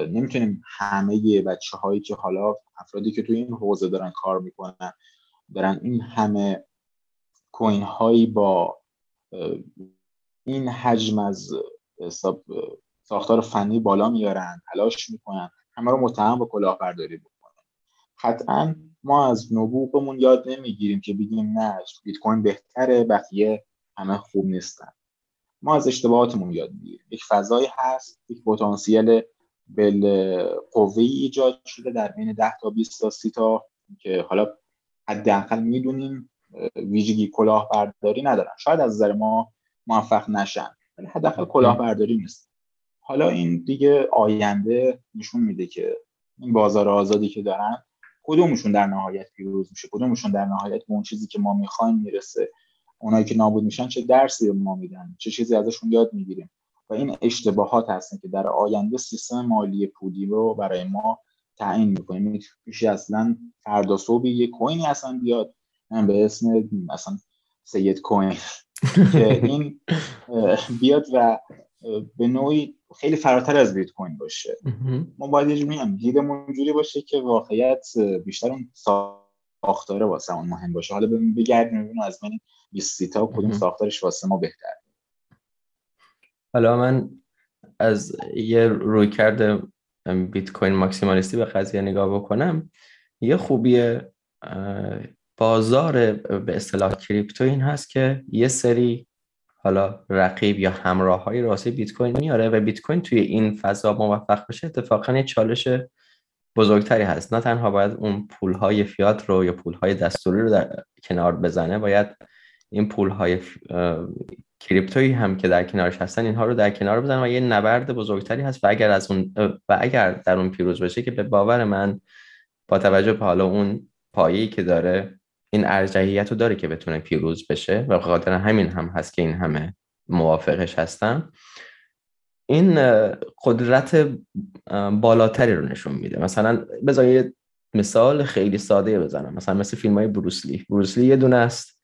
نمی‌تونیم همه بچه هایی که حالا افرادی که توی این حوزه دارن کار می‌کنن دارن این همه کوین هایی با این حجم از ساختار فنی بالا میارن تلاش می‌کنن همه رو متهم به کلاهبرداری بکنن. قطعا ما از نبوغمون یاد نمی‌گیریم که بگیم نه بیت کوین بهتره بقیه همه خوب نیستن. ما از اشتباهاتمون یاد می‌گیریم. یک فضایی هست یک پتانسیل بل قوی ایجاد شده در بین 10 تا 20 تا 30 تا که حالا حداقل می‌دونیم ویژگی کلاهبرداری ندارن. شاید از نظر ما موفق نشن ولی حداقل کلاهبرداری نیست. حالا این دیگه آینده نشون میده که این بازار آزادی که دارن کدومشون در نهایت پیروز میشه؟ کدومشون در نهایت به اون چیزی که ما می‌خوایم می‌رسه؟ اونایی که نابود میشن چه درسی به ما میدن؟ چه چیزی ازشون یاد می‌گیریم؟ و این اشتباهات هستن که در آینده سیستم مالی پولی رو برای ما تعیین می‌کنیم. میشه اصلا فردا صبح یه کوینی اصلا بیاد به اسم اصلا سید کوین. که این بیاد و به نوعی خیلی فراتر از بیت کوین باشه ما باید یه جوری دیدمون جوری باشه که واقعیت بیشتر اون ساختاره واسه اون مهم باشه. حالا بگردیم ببینیم از من 20 تا کدوم ساختارش واسه ما بهتر حالا من از یه روی کرده بیت کوین ماکسیمالیستی به قضیه نگاه بکنم یه خوبی بازار به اصطلاح کریپتو این هست که یه سری حالا رقیب یا همراه های راستی بیت کوین میاره و بیت کوین توی این فضا موفق بشه اتفاقا یه چالش بزرگتری هست. نه تنها باید اون پول های فیات رو یا پول های دستوری رو در کنار بزنه باید این پول های کریپتویی هم که در کنارش هستن اینها رو در کنار بزنن و یه نبرد بزرگتری هست. و اگر از اون و اگر در اون پیروز بشه که به باور من با توجه به حالا اون پایه‌ای که داره این ارجحیت رو داره که بتونه پیروز بشه و خاطر همین هم هست که این همه موافقش هستن این قدرت بالاتری رو نشون میده. مثلا بذار مثال خیلی ساده بزنم. مثلا مثل فیلم های بروسلی. بروسلی یه دونه است.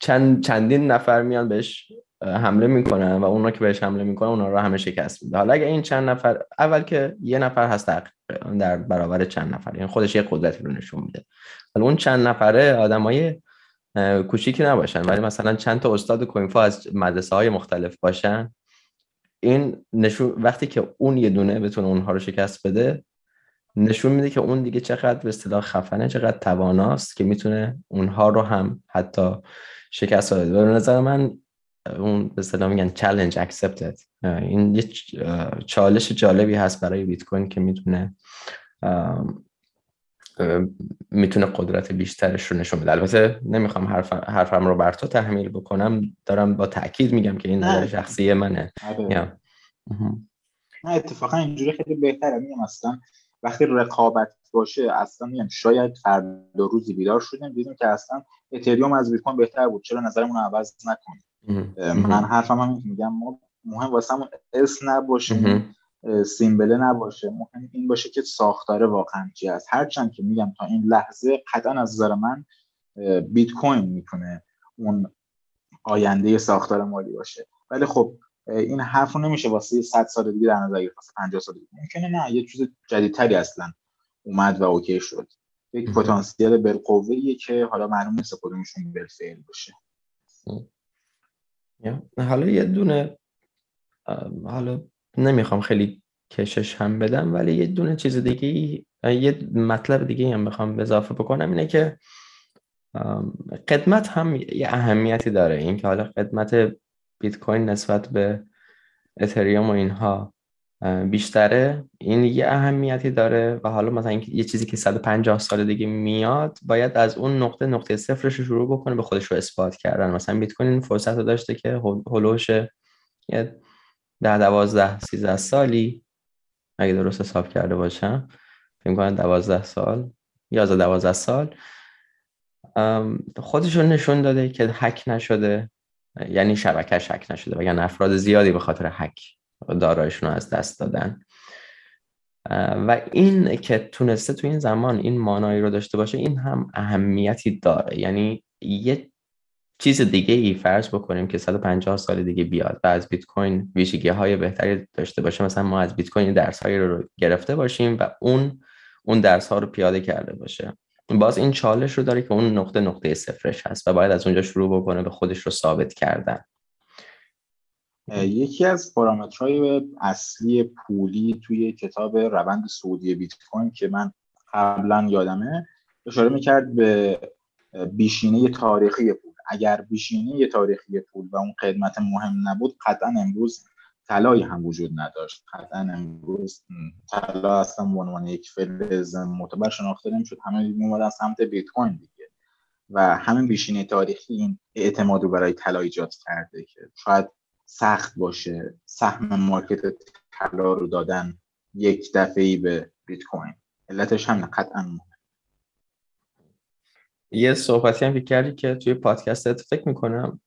چند چندین نفر میان بهش حمله می‌کنن و اونا که بهش حمله می‌کنن اونا رو همه شکست میده. حالا اگه این چند نفر اول که یه نفر هست در برابر چند نفر یعنی خودش یه قدرتی رو نشون میده. حالا اون چند نفره آدمای کوچیکی نباشن ولی مثلا چند تا استاد کوینفا از مدرسه های مختلف باشن. این نشون وقتی که اون یه دونه بتونه اونها رو شکست بده نشون میده که اون دیگه چقدر به اصطلاح خفنه چقدر تواناست که می‌تونه اونها رو هم حتی شکست بده. به نظر من اون به اصطلاح میگن challenge accepted. این یه چالش جالبی هست برای بیت کوین که می‌تونه می‌تونه قدرت بیشترش رو نشون بده. البته نمی‌خوام حرف حرفم رو بر تو تحمیل بکنم. دارم با تاکید میگم که این نظر شخصی منه. آره. نه اتفاقا اینجوری خیلی بهتره. میگم اصلا وقتی رقابت باشه اصلا میگم شاید فردا روزی بیدار شدیم. دیدیم که اصلا اتریوم از بیت کوین بهتر بود. چرا نظرمون رو عوض نکنیم؟ من حرفم هم میگم ما مهم واسه اس نباشه سیمبله نباشه مهم این باشه که ساختاره واقعا چی هست. هرچند که میگم تا این لحظه قطعا از نظر من بیت کوین می‌تونه اون آینده ساختار مالی باشه. ولی خب این حرف رو نمیشه واسه 100 سال دیگه در نظر گرفت 50 سال دیگه. ممکنه نه یه چیز جدیدتری اصلا اومد و اوکی شد. یک پتانسیل بالقوه که حالا معلوم نیست کدومشون بالفعل باشه. حالا یه دونه حالا نمی‌خوام خیلی کشش هم بدم ولی یه دونه چیز دیگه یه مطلب دیگه هم بخوام اضافه بکنم. اینه که قدمت هم یه اهمیتی داره. این که حالا قدمت بیت کوین نسبت به اتریوم و اینها بیشتره. این یه اهمیتی داره و حالا مثلا یه چیزی که 150 سال دیگه میاد باید از اون نقطه نقطه صفرش رو شروع بکنه به خودش رو اثبات کردن. مثلا بیت کوین فرصت رو داشته که هلوش یه ده دوازده سیزده سالی اگه درست حساب کرده باشم فکر کنم دوازده سال یازده دوازده سال خودشون نشون داده که هک نشده. یعنی شبکه هک نشده و یعنی افراد زیادی به خاطر هک. دارایشون رو از دست دادن. و این که تونسته تو این زمان این مانایی رو داشته باشه این هم اهمیتی داره. یعنی یه چیز دیگه ای فرض بکنیم که 150 سال دیگه بیاد و از بیت کوین ویژگی های بهتری داشته باشه. مثلا ما از بیت کوین درس هایی رو گرفته باشیم و اون اون درس ها رو پیاده کرده باشه. باز این چالش رو داره که اون نقطه نقطه صفرش هست و باید از اونجا شروع بکنه به خودش رو ثابت کردن. یکی از پارامترهای اصلی پولی توی کتاب روند سعودی بیت کوین که من قبلا یادمه اشاره می‌کرد به بیشینه تاریخی پول. اگر بیشینه تاریخی پول و اون قدمت مهم نبود قطعا امروز طلایی هم وجود نداشت. قطعا امروز طلا اصلا به عنوان یک فلز معتبر شناخته نمی‌شد. همه میومدن سمت بیت کوین دیگه. و همین بیشینه تاریخی این اعتماد رو برای طلا ایجاد کرده که شاید سخت باشه. سهم مارکت طلا رو دادن یک دفعه به بیت کوین. علتش هم قطعا یه صحبتی هم که کردی که توی پادکست فکر می‌کنم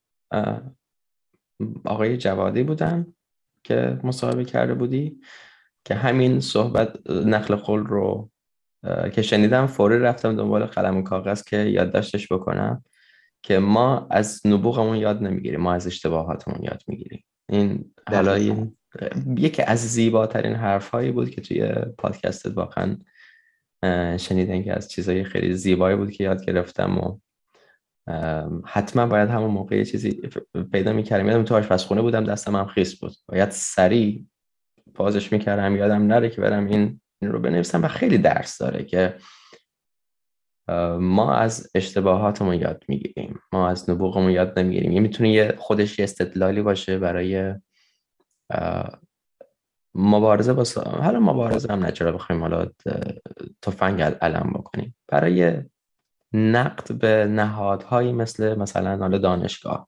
آقای جوادی بودن که مصاحبه کرده بودی که همین صحبت نقل قول رو که شنیدم فوری رفتم دنبال قلم و کاغذ که یادداشتش بکنم. که ما از نبوغمون یاد نمی‌گیریم ما از اشتباهاتمون یاد می‌گیریم. این حالا یکی از زیباترین حرف هایی بود که توی پادکستت واقعا شنیدن که از چیزهای خیلی زیبایی بود که یاد گرفتم و حتما باید همون موقع چیزی پیدا می‌کردم. یادم تو آشپزخونه بودم دستم هم خیس بود. باید سریع پازش می‌کردم یادم نره که برم این, این رو بنویسم و خیلی درس داره که ما از اشتباهاتمون یاد می‌گیریم. ما از نبوغمون یاد نمی‌گیریم. یه می‌تونه یه خودش یه استدلالی باشه برای مبارزه با حالا مبارزه هم نچرا بخوایم حالا تفنگ علم بکنیم؟ برای نقد به نهادهایی مثل مثلا حالا دانشگاه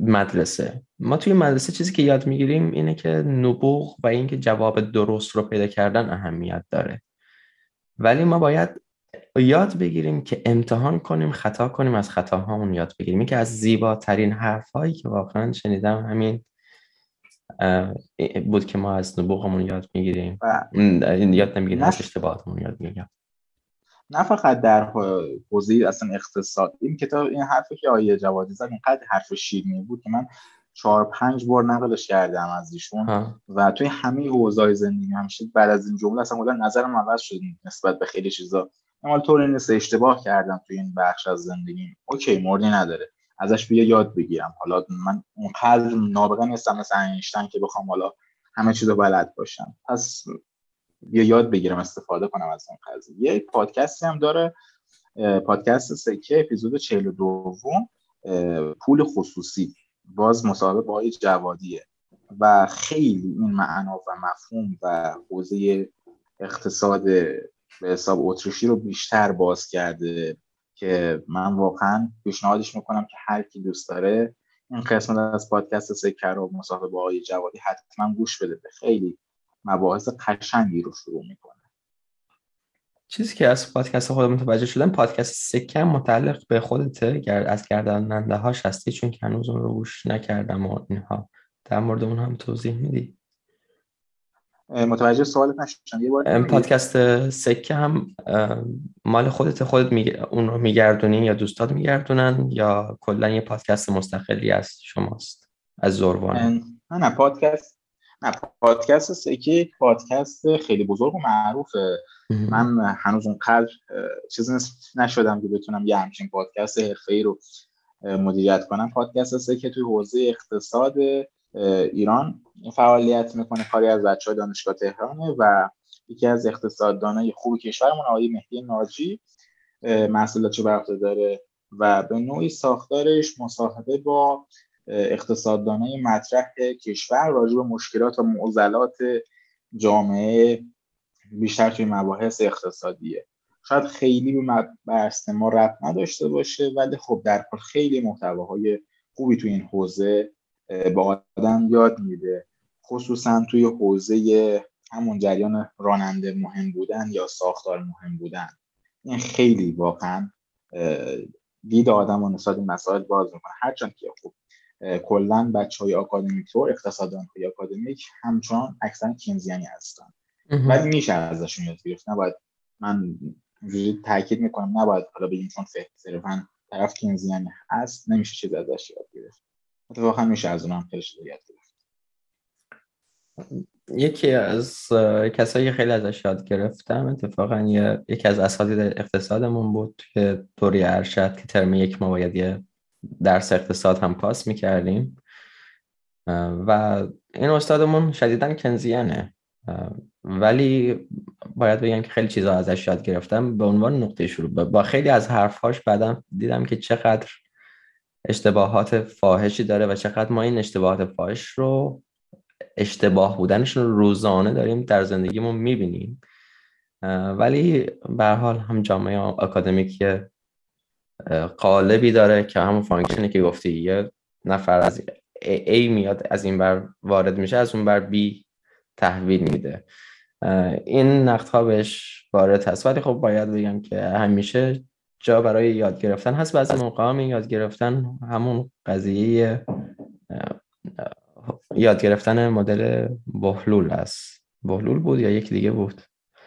مدرسه. ما توی مدرسه چیزی که یاد می‌گیریم اینه که نبوغ و اینکه جواب درست رو پیدا کردن اهمیت داره. ولی ما باید یاد بگیریم که امتحان کنیم خطا کنیم از خطاهامون یاد بگیریم. این که از زیباترین حرف هایی که واقعا شنیدم همین بود که ما از نبوغمون یاد می‌گیریم. یاد نمی‌گیریم از اشتباهاتمون یاد می‌گیریم. نه فقط در حوزه اصلا اقتصاد. این کتاب این حرفی که آیه جوادی زد اینقدر حرف شیرینی بود که من چهار پنج بار نقلش کردم از ایشون. و توی همه حوزه زندگی همیشه بعد از این جمله اصلا نظرم عوض شد نسبت به خیلی چیزا. اما طور نیست اشتباه کردم توی این بخش از زندگی. اوکی موردی نداره. ازش بیا یاد بگیرم. حالا من اونقدر نابغه نیستم مثل اینشتن که بخوام حالا همه چیز رو بلد باشم. پس بیا یاد بگیرم استفاده کنم از اون قضیه. یه پادکستی هم داره پادکست سکه اپیزود 42 پول خصوصی. باز مصاحبه با آقای جوادیه. و خیلی این معنا و مفهوم و حوزه اقتصاد به حساب اتریشی رو بیشتر باز کرده که من واقعا پیشنهادش می‌کنم که هر کی دوست داره این قسمت از پادکست سکر و مصاحبه با آقای جوادی حتما گوش بده خیلی مباحث قشنگی رو شروع می‌کنه. چیزی که از پادکست خودم متوجه شدم پادکست سکه متعلق به خودته از گرداننده هاش هستی چون که هنوز اون رو گوش نکردم و اینها. در مورد اون هم توضیح میدی؟ متوجه سوالت نشدم. یه بار پادکست سکه هم مال خودت خودت می... اون رو میگردونی یا دوستات میگردونن یا کلا یه پادکست مستقلی از شماست از زوروان نه نه پادکست نه پادکست سکی پادکست خیلی بزرگ و معروفه. من هنوز اونقدر چیزی نشدم که بتونم یه همچین پادکست حرفه‌ای رو مدیریت کنم. پادکست سکی توی حوزه اقتصاد ایران فعالیت می‌کنه کاری از بچه های دانشگاه تهرانه و یکی از اقتصاددانای خوب کشورمون آقای مهدی ناجی محصولات برخورد داره و به نوعی ساختارش مصاحبه با اقتصاددانای مطرح کشور راجع به مشکلات و معضلات جامعه بیشتر توی مباحث اقتصادیه. شاید خیلی به بحث ما ربط نداشته باشه ولی خب در کل خیلی محتواهای خوبی توی این حوزه با آدم یاد میده. خصوصا توی حوزه همون جریان راننده مهم بودن یا ساختار مهم بودن. این خیلی واقعا دید آدم و نسبت مسائل باز می‌کنه. هرچند که خب کلا بچه های آکادمیک رو اقتصادان های آکادمیک همچنان اکثر کینزیانی هستن. ولی میشه ازشون یاد گرفت. نباید من تاکید می‌کنم نباید حالا بگیم چون صرفا طرف کینزیانی هست نمیشه چیز ازش یاد گرفت. اتفاقا میشه از اونم خیلی یکی از کسایی که خیلی ازش یاد گرفتم اتفاقا یکی از اساتید اقتصادمون بود که دوری ارشد که ترم یک ما باید یه درس اقتصاد هم پاس می‌کردیم. و این استادمون شدیدا کنزیانه. ولی باید بگم که خیلی چیزا ازش یاد گرفتم. به عنوان نقطه شروع با خیلی از حرفهاش بعدم دیدم که چقدر اشتباهات فاحشی داره و چقدر ما این اشتباهات فاحش رو اشتباه بودنشون رو روزانه داریم در زندگیمون می‌بینیم. ولی به حال هم جامعه آکادمیک قالبی داره که همون function ی که گفتی یه نفر از A میاد از این بر وارد میشه از اون بر B تحویل میده. این نقد ها بهش وارد هست. ولی خب باید بگم که همیشه جا برای یاد گرفتن هست. بعضی موقع هم یاد گرفتن همون قضیه یاد گرفتن مدل بحلول است. بحلول بود یا یکی دیگه بود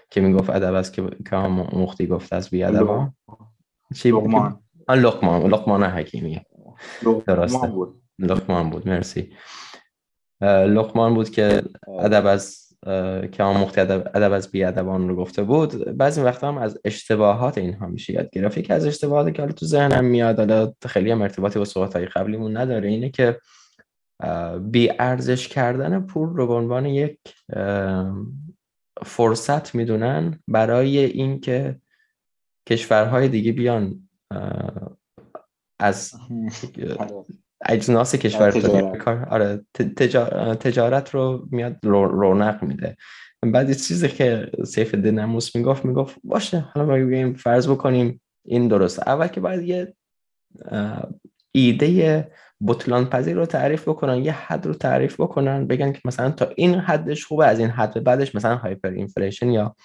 که می‌گفت ادب است که که مختی گفت از بی ادبا چی لقمان. لقمان. لقمان حکیمی. لقمان بود. لقمان بود. مرسی. لقمان بود که ادب از که آن مختی ادب از ادبان رو گفته بود بعضی وقتا هم از اشتباهات اینها میشه یاد گرفت. که از اشتباهاتی که حالا تو ذهنم میاد حالا خیلی هم ارتباطی با صحبت های قبلیمون نداره اینه که بی ارزش کردن پول رو به عنوان یک فرصت می‌دونن برای اینکه کشورهای دیگه بیان از اجناس کشور تجارت. آره تجارت رو میاد رونق میده. بعد چیزی که سیف نموس می‌گفت می‌گفت باشه حالا ما بگیم فرض بکنیم این درست اول که باید یه ایده بطلان پذیر رو تعریف بکنن یه حد رو تعریف بکنن بگن که مثلا تا این حدش خوبه از این حد بعدش مثلا hyperinflation یا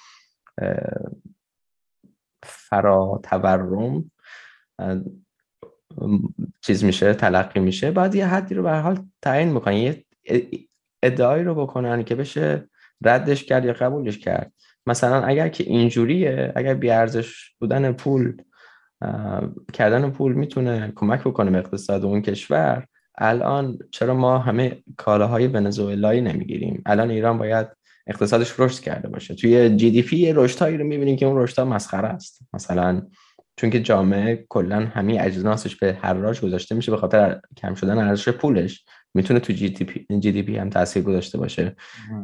فرا تورم چیز میشه تلقی میشه. بعد یه حدی رو به حال تعیین می‌کنن یه ادعایی رو بکنن که بشه ردش کرد یا قبولش کرد. مثلا اگر که اینجوریه اگر بی‌ارزش بودن پول کردن پول می‌تونه کمک بکنه به اقتصاد اون کشور. الان چرا ما همه کالاهای ونزوئلایی نمی‌گیریم؟ الان ایران باید اقتصادش رشد کرده باشه. توی GDP رشدهایی رو می‌بینیم که اون رشدها مسخره است. مثلا چون که جامعه کلا همه اجناسش به حراج گذاشته میشه به خاطر کم شدن ارزش پولش می‌تونه تو جی دی پی, جی دی پی هم تاثیر گذاشته باشه.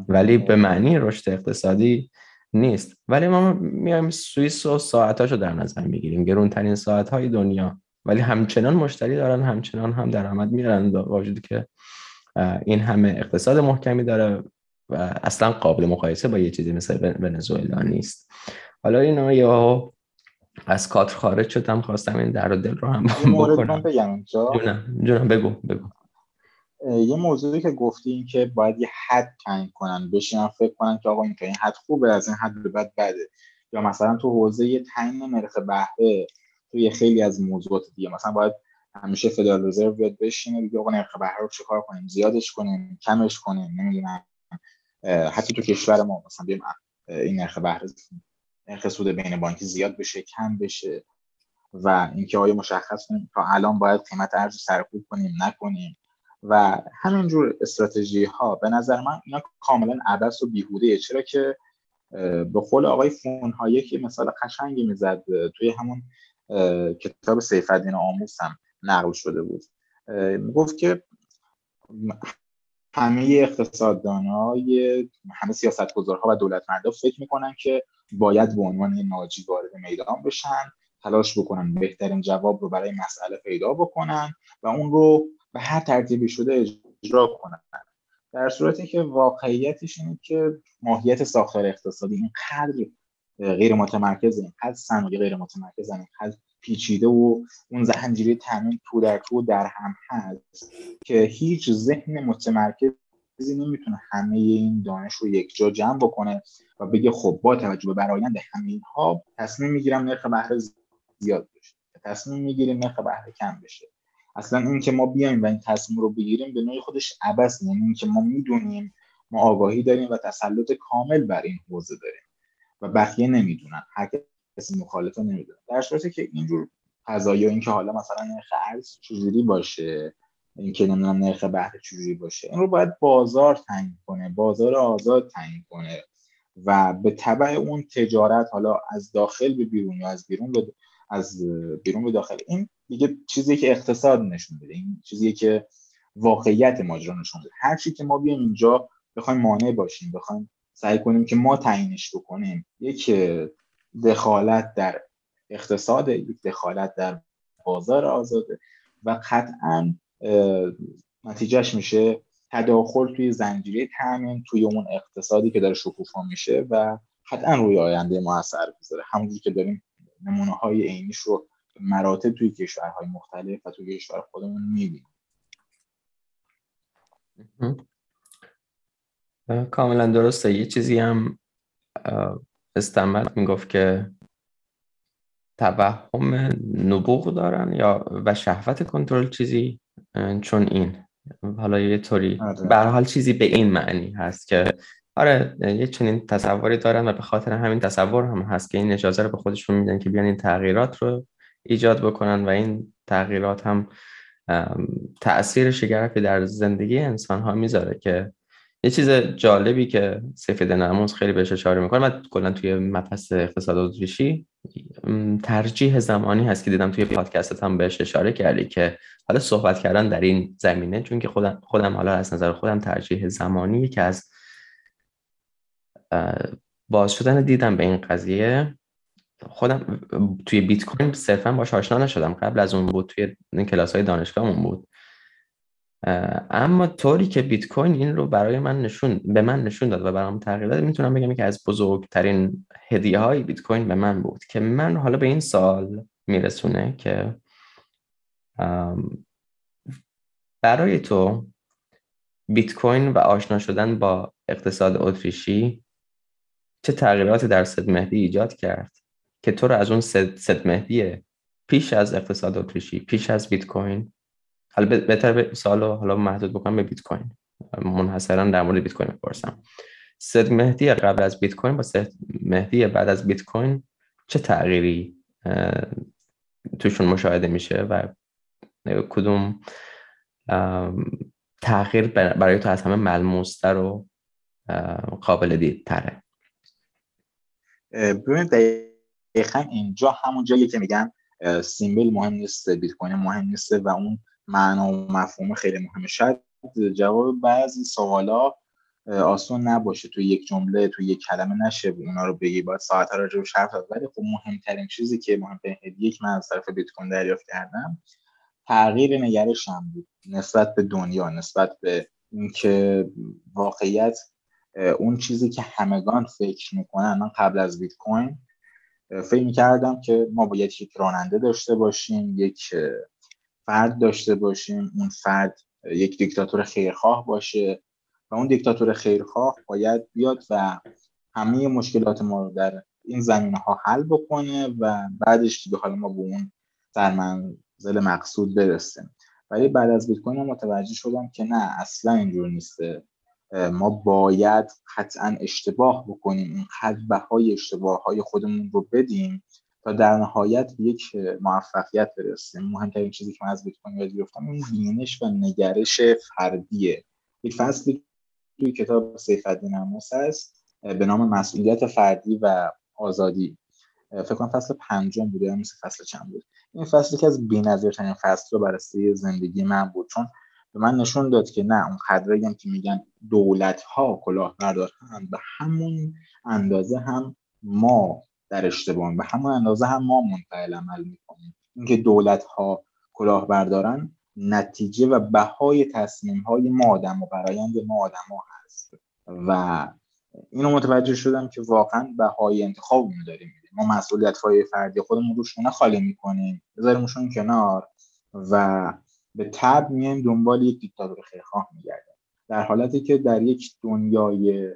ولی به معنی رشد اقتصادی نیست. ولی ما میایم سوئیس و ساعتاشو در نظر می‌گیریم گرونترین ساعت های دنیا. ولی همچنان مشتری دارن همچنان هم درآمد میارن با وجودی که این همه اقتصاد محکمی داره و اصلا قابل مقایسه با یه چیزی مثل ونزوئلا نیست. حالا اینا یا از کادر خارج شدم خواستم این در دل رو هم بکنم. بگم جونم جونم بگو بگو. یه موضوعی که گفتی این که باید یه حد تعیین کنن بشینن فکر کنن که آقا این این حد خوبه از این حد به بعد بده. یا مثلا تو حوزه تعیین نرخ بهره توی خیلی از موضوعات دیگه مثلا باید همیشه فدرال رزرو بیاد بشینه بگه آقا نرخ بهره رو چیکار کنیم؟ زیادش کنیم کمش کنیم نمی‌دونم. حتی تو کشور ما مثلا بیم این نرخ بهره نرخ سود بین بانکی زیاد بشه کم بشه و اینکه آیا مشخص کنیم تا الان باید قیمت ارز سرکوب کنیم نکنیم و همینجور استراتژی ها به نظر من اینا کاملا عبس و بیهوده. چرا که به قول آقای فونهایی که مثال قشنگی می‌زد توی همون کتاب سیفدین آموز هم نقل شده بود. گفت که همه اقتصاددانای همه سیاستگزارها و دولتمندا فکر می‌کنن که باید به عنوان ناجی وارد میدان بشن تلاش بکنن بهترین جواب رو برای مسئله پیدا بکنن و اون رو به هر ترتیبی شده اجرا کنن. در صورتی که واقعیتش اینه که ماهیت ساختار اقتصادی اینقدر غیر متمرکز اینقدر صنایع غیر متمرکز اینقدر پیچیده و اون زنجیره تامین تو در تو در هم هست که هیچ ذهن متمرکزی نمی‌تونه همه این دانش رو یک جا جمع بکنه و بگه خب با توجه به برایند همه اینها تصمیم می‌گیرم نرخ بهره زیاد بشه. تصمیم می‌گیریم نرخ بهره کم بشه. اصلا این که ما بیایم و این تصمیم رو بگیریم به نوعی خودش عبس یعنی این که ما می‌دونیم ما آگاهی داریم و تسلط کامل بر این حوزه داریم و بقیه نمی‌دونن. هر کسی مخالفه نمی‌دونه. در صورتی که اینجور قضایا این که حالا مثلا نرخ ارز چجوری باشه این که نمی‌دونم نرخ بهره چجوری باشه. این رو باید بازار تعیین کنه بازار آزاد تعیین کنه و به تبع اون تجارت حالا از داخل به بیرون یا از بیرون به از بیرون به داخل. این دیگه چیزی که اقتصاد نشون بده این چیزی که واقعیت ماجرا نشون بده. هر چی که ما بیایم اینجا بخوایم مانع باشیم بخوایم سعی کنیم که ما تعیینش بکنیم یک دخالت در اقتصاد یک دخالت در بازار آزاده و قطعا نتیجهش میشه تداخل توی زنجیره تامین توی اون اقتصادی که داره شکوفا میشه و قطعا روی آینده ما اثر می‌ذاره. همونجوری که داریم نمونه های عینیش رو مراتب توی کشورهای مختلف و توی کشور خودمون می‌بینیم. کاملا درسته. یه چیزی هم استعمال می‌گفت که توهم نبوغ دارن یا و شهوت کنترل چیزی. چون این حالا یه طوری آره. به حال چیزی به این معنی هست که آره یه چنین تصوری دارن و به خاطر همین تصور هم هست که این اجازه رو به خودشون میدن که بیان این تغییرات رو ایجاد بکنن و این تغییرات هم تاثیر شگرفی در زندگی انسان ها می‌ذاره که یه چیز جالبی که سفید نموز خیلی بهش اشاره می‌کنه من کلا توی مبحث اقتصاد اتریشی ترجیح زمانی هست که دیدم توی پادکستت هم بهش اشاره کردی که حالا صحبت کردن در این زمینه چون که خودم, خودم حالا از نظر خودم ترجیح زمانی که از باز شدن دیدم به این قضیه خودم توی بیت کوین صرفا باش آشنا نشدم. قبل از اون بود توی این کلاس های دانشگاهمون بود. اما طوری که بیت کوین این رو برای من نشون به من نشون داد و برام تغییر داد می‌تونم بگم که از بزرگترین هدیه های بیت کوین به من بود که من حالا به این سال میرسونه که برای تو بیت کوین و آشنا شدن با اقتصاد اتریشی چه تغییراتی در صد مهدی ایجاد کرد که تو رو از اون صد مهدی پیش از اقتصاد اتریشی پیش از بیت کوین؟ حالا بهتر به سوال حالا محدود بکنم به بیت کوین. منحصرا در مورد بیت کوین بپرسم. صد مهدی قبل از بیت کوین با صد مهدی بعد از بیت کوین چه تغییری توشون مشاهده میشه و کدوم تغییر برای تو از همه ملموستر و قابل دیدتره ببینید دقیقا اینجا همون جایی که میگن سیمبل مهم نیست بیت کوین مهم نیست و اون معنا و مفهوم خیلی مهمه. شاید جواب بعضی سوالا آسون نباشه. تو یک جمله تو یک کلمه نشه اونا رو بگی. باید ساعت راجع حرف ولی خب مهمترین چیزی که مهمترین که من از طرف بیت کوین دریافت کردم تغییر نگرشم بود. نسبت به دنیا نسبت به اینکه واقعیت اون چیزی که همگان فکر می‌کنن. من قبل از بیت کوین فکر می‌کردم که ما باید یک راننده داشته باشیم یک فرد داشته باشیم. اون فرد یک دیکتاتور خیرخواه باشه و اون دیکتاتور خیرخواه باید بیاد و همه مشکلات ما رو در این زمینه ها حل بکنه و بعدش دیگه حالا ما به اون در منزل مقصود برسیم ولی بعد از بیت کوین متوجه شدم که نه اصلا اینجور نیسته ما باید قطعا اشتباه بکنیم این قدر بهای اشتباه های خودمون رو بدیم تا در نهایت به یک موفقیت برسیم. مهمترین چیزی که من از بیت کوین یاد گرفتم این بینش و نگرش فردیه. یک فصلی توی کتاب سیف الدین هست به نام مسئولیت فردی و آزادی. فکر کنم فصل پنجم بوده یا مثل فصل چند بود. این فصلی که از بی‌نظیرترین فصل رو بررسی زندگی من بود. چون به من نشون داد که نه اون خدرایی هم که میگن دولت ها کلاه بردارن به همون اندازه هم ما در اشتباه به همون اندازه هم ما منفعل عمل می‌کنیم. اینکه دولت ها کلاه بردارن نتیجه و بهای تصمیم های ما آدم و برایند ما آدم ها هست. و اینو متوجه شدم که واقعا بهای انتخابمون داریم. ما مسئولیت های فردی خودمون رو شونه خالی می‌کنیم. بذاریمشون کنار و به تب میایم دنبال یک دیکتاتور خیرخواه میگردیم. در حالتی که در یک دنیای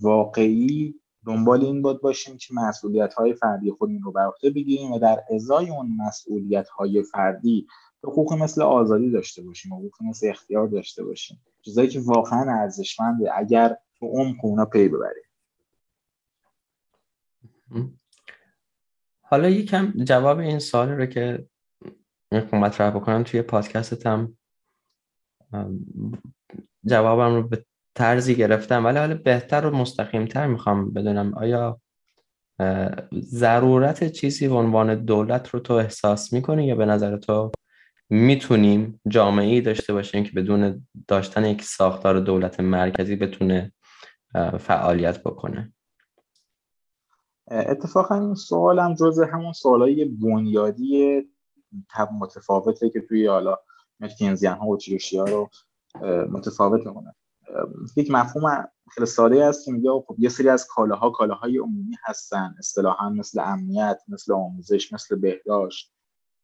واقعی دنبال این بود باشیم که مسئولیت های فردی خودمون رو بر عهده بگیریم و در ازای اون مسئولیت های فردی حقوق مثل آزادی داشته باشیم حقوق مثل اختیار داشته باشیم. چیزایی که واقعا ارزشمنده اگر تو عمق اونا پی ببریم. حالا یکم جواب این سال رو که می‌خوام مطرح بکنم توی پادکستم جوابم رو به طرزی گرفتم. ولی حالا بهتر و مستقیمتر می‌خوام بدونم آیا ضرورت چیزی به عنوان دولت رو تو احساس می‌کنی یا به نظر تو می‌تونیم جامعه ای داشته باشیم که بدون داشتن یک ساختار دولت مرکزی بتونه فعالیت بکنه؟ اتفاقا این سوال هم جز همون سوالای بنیادی متفاوته که توی حالا مکینزیان ها و چیوشی ها رو متفاوت می‌کنه. یک مفهوم خیلی ساده است که میگه خب یه سری از کالاها کالاهای عمومی هستن اصطلاحا مثل امنیت مثل آموزش مثل بهداشت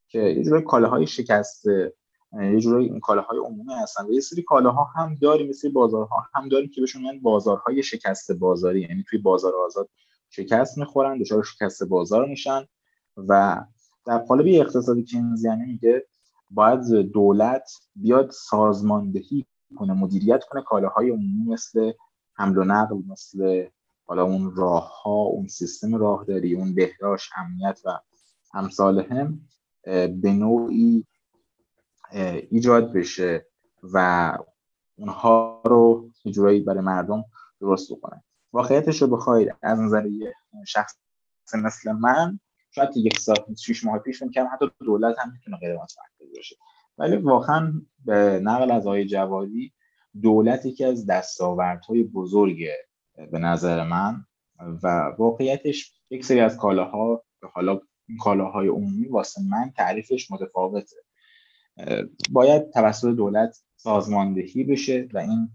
که یه جوری کالاهای شکسته یه جوری این کالاهای عمومی هستن. و یه سری کالاها هم داریم مثل بازارها هم داریم که بهشون میگن بازارهای شکسته بازاری یعنی توی بازار آزاد شکست می‌خورن دچار شکست بازار میشن و در قالب اقتصادی کینزیانی میگه باید دولت بیاد سازماندهی کنه مدیریت کنه کالاهای عمومی مثل حمل و نقل مثل حالا اون راه ها اون سیستم راهداری اون بهداشت امنیت و امثال هم به نوعی ایجاد بشه و اونها رو جورایی برای مردم درست بکنه. واقعیتش رو بخواید از نظر یه شخص مثل من شاید یک سال شیش ماه پیش که حتی دولت هم می‌تونه غیر متمرکز باشه. ولی واقعا به نقل از آقای جوادی دولت یکی از دستاوردهای بزرگ به نظر من و واقعیتش یک سری از کالاها حالا کالاهای عمومی واسه من تعریفش متفاوته. باید توسط دولت سازماندهی بشه و این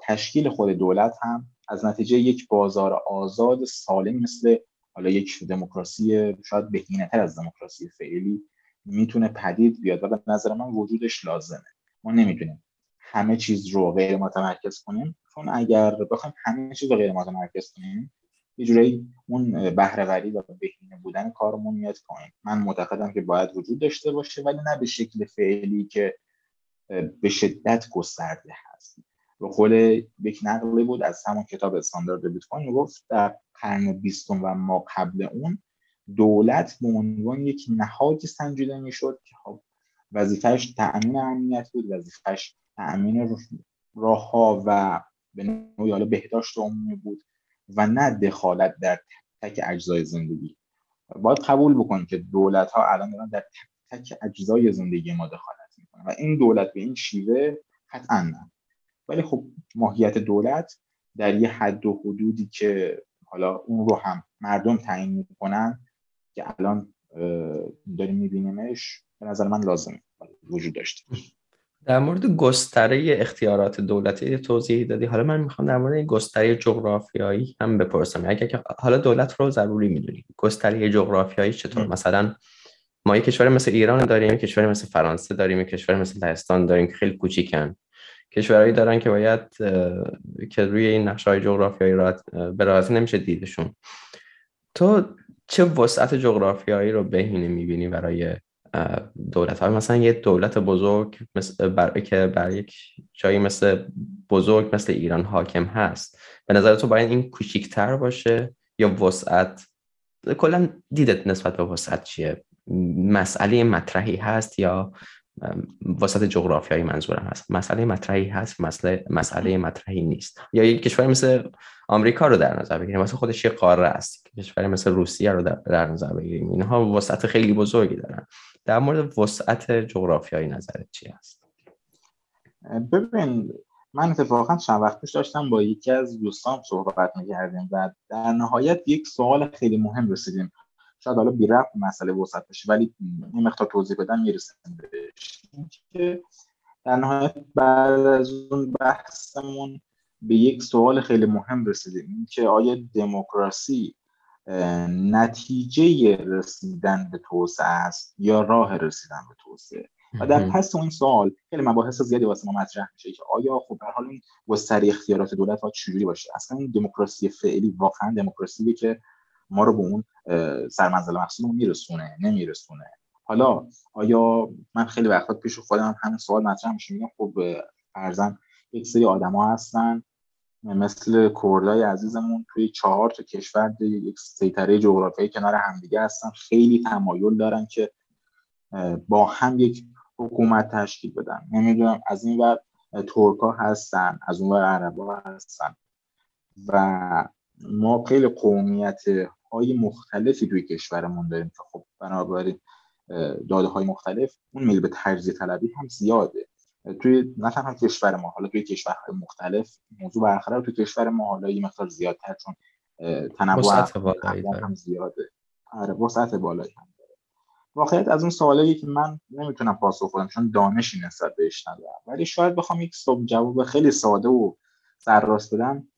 تشکیل خود دولت هم از نتیجه یک بازار آزاد سالم مثل حالا یک دموکراسی شاید بهینه‌تر از دموکراسی فعلی می‌تونه پدید بیاد و به نظر من وجودش لازمه. ما نمی‌تونیم همه چیز رو غیر متمرکز کنیم چون اگر بخوایم همه چیز رو غیر متمرکز کنیم یه جورایی اون بهرهوری و بهینه بودن کارمون میاد پایین. من معتقدم که باید وجود داشته باشه ولی نه به شکل فعلی که به شدت گسترده به قول یک نقلی بود از همون کتاب استاندارد بیت کوین گفت در قرن بیستم و ما قبل اون دولت به عنوان یک نهادی سنجیده می‌شد که خب وظیفش تأمین امنیت بود وظیفش تأمین راه ها و به نوعی حالا بهداشت عمومی بود و نه دخالت در تک اجزای زندگی. باید قبول بکنیم که دولت ها الان دارن در تک اجزای زندگی ما دخالت می‌کنن و این دولت به این شیوه قطعا نه. ولی خب ماهیت دولت در یه حد و حدودی که حالا اون رو هم مردم تعیین می‌کنن که الان داریم میبینیمش به نظر من لازم وجود داشته در مورد گستره اختیارات دولتی توضیح دادی. حالا من می‌خوام در مورد گستره جغرافیایی هم بپرسم. اگر که حالا دولت رو ضروری می‌دونیم گستره جغرافیایی چطور؟ مثلا ما یک کشور مثل ایران داریم یک کشور مثل فرانسه داریم یک کشور مثل لهستان داریم که خیلی کوچیکن. کشورهایی دارن که باید که روی این نقشه های جغرافیایی به راحتی نمیشه دیدشون تو چه وسعت جغرافیایی رو بهینه می‌بینی برای دولت های مثلا یه دولت بزرگ مثل. که بر یک جایی مثل بزرگ مثل ایران حاکم هست به نظر تو باید این کوچیکتر باشه یا وسعت کلا دیدت نسبت به وسعت چیه مسئله مطرحی هست یا وسط جغرافیایی منظورم هست. مسئله مطرحی هست مسئله مسئله مطرحی نیست. یا یک کشور مثل آمریکا رو در نظر بگیریم. مثل خودش یه قاره است. کشور مثل روسیه رو در نظر بگیریم. اینها وسعت خیلی بزرگی دارن. در مورد وسعت جغرافیایی نظرت چی هست؟ ببین من اتفاقا چند وقت پیش داشتم با یکی از دوستان صحبت می‌کردیم و در نهایت یک سوال خیلی مهم رسیدیم. شاید حالا بی رفت مسئله وسط بشه ولی این مقدار توضیح بدم می‌رسیم بهش. که در نهایت بعد از اون بحثمون به یک سوال خیلی مهم رسیدیم. که آیا دموکراسی نتیجه رسیدن به توسعه است یا راه رسیدن به توسعه؟ و در پس این سوال خیلی مباحث زیادی واسه ما مطرح میشه که آیا خب در حال این گستری اختیارات دولت باید چجوری باشه؟ اصلا این دموکراسی فعلی واقعا دموکراسی که ما رو به اون سرمنزل مقصودمون میرسونه نمیرسونه. حالا آیا من خیلی وقتا پیش خودم همین سوال مطرح میشه میگم خب فرزن یک سری آدما هستن مثل کردای عزیزمون توی چهار تا کشور یک سیطره جغرافیایی کنار همدیگه هستن خیلی تمایل دارن که با هم یک حکومت تشکیل بدن. نمی‌دونم از این ور ترکا هستن از اون ور عربا هستن. و ما خیلی قومیت های مختلفی توی کشورمون داریم که خب بنابراین داده های مختلف اون میل به تجزیه طلبی هم زیاده. توی نه تنها کشور ما حالا توی کشورهای مختلف موضوع برقرار توی کشور ما حالا یه مقدار زیادتر چون تنوع هم زیاده. آره وسعت بالایی هم داره. واقعیت از اون سوالایی که من نمی‌تونم پاسخ بدم چون دانشی نسبت بهش ندارم ولی شاید بخوام یک جواب خیلی ساده و سرراست بدم.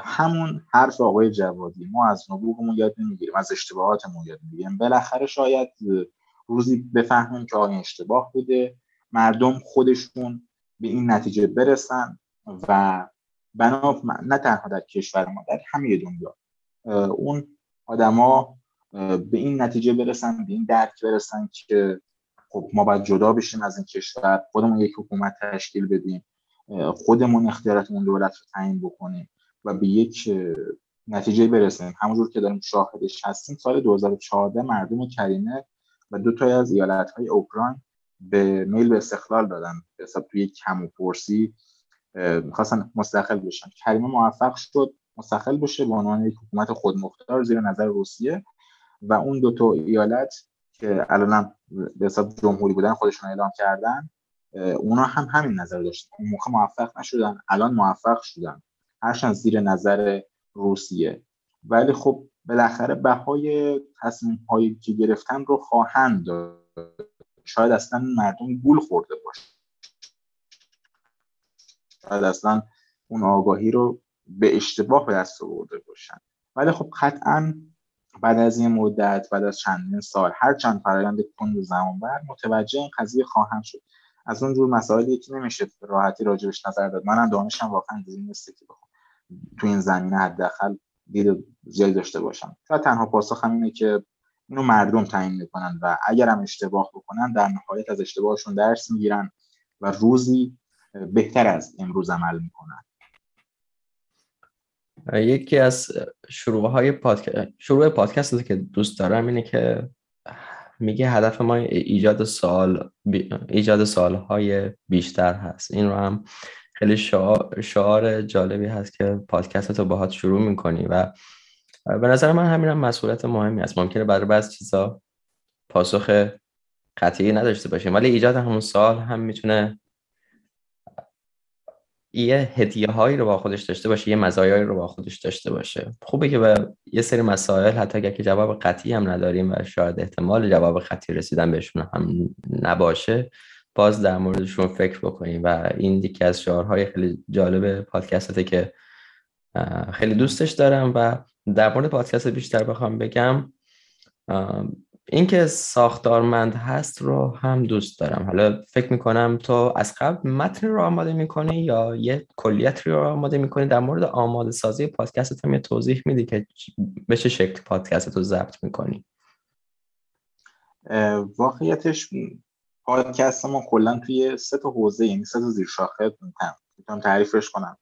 همون حرف آقای جوادی ما از نبوغمون یاد نمی‌گیریم از اشتباهاتمون یاد می‌گیریم. بالاخره شاید روزی بفهمیم که آیا اشتباه بوده. مردم خودشون به این نتیجه برسن و بنا نه تنها در کشور ما در همه دنیا اون آدما به این نتیجه برسن به این درک برسن که خب ما باید جدا بشیم از این کشور خودمون یک حکومت تشکیل بدیم خودمون اختیاراتمون دولت رو تعیین بکنیم. و به یک نتیجه برسیم. همونجور که داریم شاهدش هستیم سال 2014 مردم کریمه و دو تا از ایالت های اوکراین به میل به استقلال دادن. به حساب توی کم و پرسی می‌خواستن مستقل بشن. کریمه موفق شد مستقل بشه به عنوان یک حکومت خودمختار زیر نظر روسیه و اون دو تا ایالت که الان به حساب جمهوری بودن خودشون اعلام کردن اونا هم همین نظر داشتن. اون موقع موفق نشدن الان موفق شدن. هرچند زیر نظر روسیه. ولی خب بالاخره بهای تصمیم هایی که گرفتن رو خواهند داد. شاید اصلا مردم گول خورده باشه شاید اصلا اون آگاهی رو به اشتباه به دست آورده باشن. ولی خب قطعا بعد از این مدت بعد از چندین سال هر چند فرایند کند زمان بر متوجه این قضیه خواهم شد. از اون جور مسائلی که نمیشه راحتی راجبش نظر داد. منم دانشم واقعا این نیست که تو این زمینه حداقل دید زیادی داشته باشم. شاید تنها پاسخ هم اینه که اینو مردم تعیین می‌کنن و اگر هم اشتباه بکنن در نهایت از اشتباهشون درس می‌گیرن و روزی بهتر از امروز عمل می‌کنن. یکی از شروع های پادکست شروع پادکست که دوست دارم اینه که میگه هدف ما ایجاد سوال ایجاد سوال های بیشتر هست. این رو هم خیلی شعار, جالبی هست که پادکست رو باهات شروع می‌کنی و به نظر من همین هم مسئولیت مهمی است. ممکنه برای بعض چیزا پاسخ قطعی نداشته باشیم ولی ایجاد همون سال هم می‌تونه یه هدیه هایی رو با خودش داشته باشه یه مزایایی رو با خودش داشته باشه. خوبه که به یه سری مسائل حتی اگر که جواب قطعی هم نداریم و شاید احتمال جواب قطعی رسیدن بهشون هم نباشه باز در موردشون فکر بکنیم و این یکی از شعارهای خیلی جالب پادکسته که خیلی دوستش دارم و در مورد پادکست بیشتر بخوام بگم اینکه ساختارمند هست رو هم دوست دارم. حالا فکر می‌کنم تو از قبل متن رو آماده می‌کنی یا یه کلیت رو آماده می‌کنی؟ در مورد آماده سازی پادکست هم یه توضیح میدی که به چه شکل پادکست رو ضبط می‌کنی؟ واقعیتش پادکست ما کلا توی سه تا حوزه یعنی سه تا زیر شاخه می‌تونم تعریفش کنم.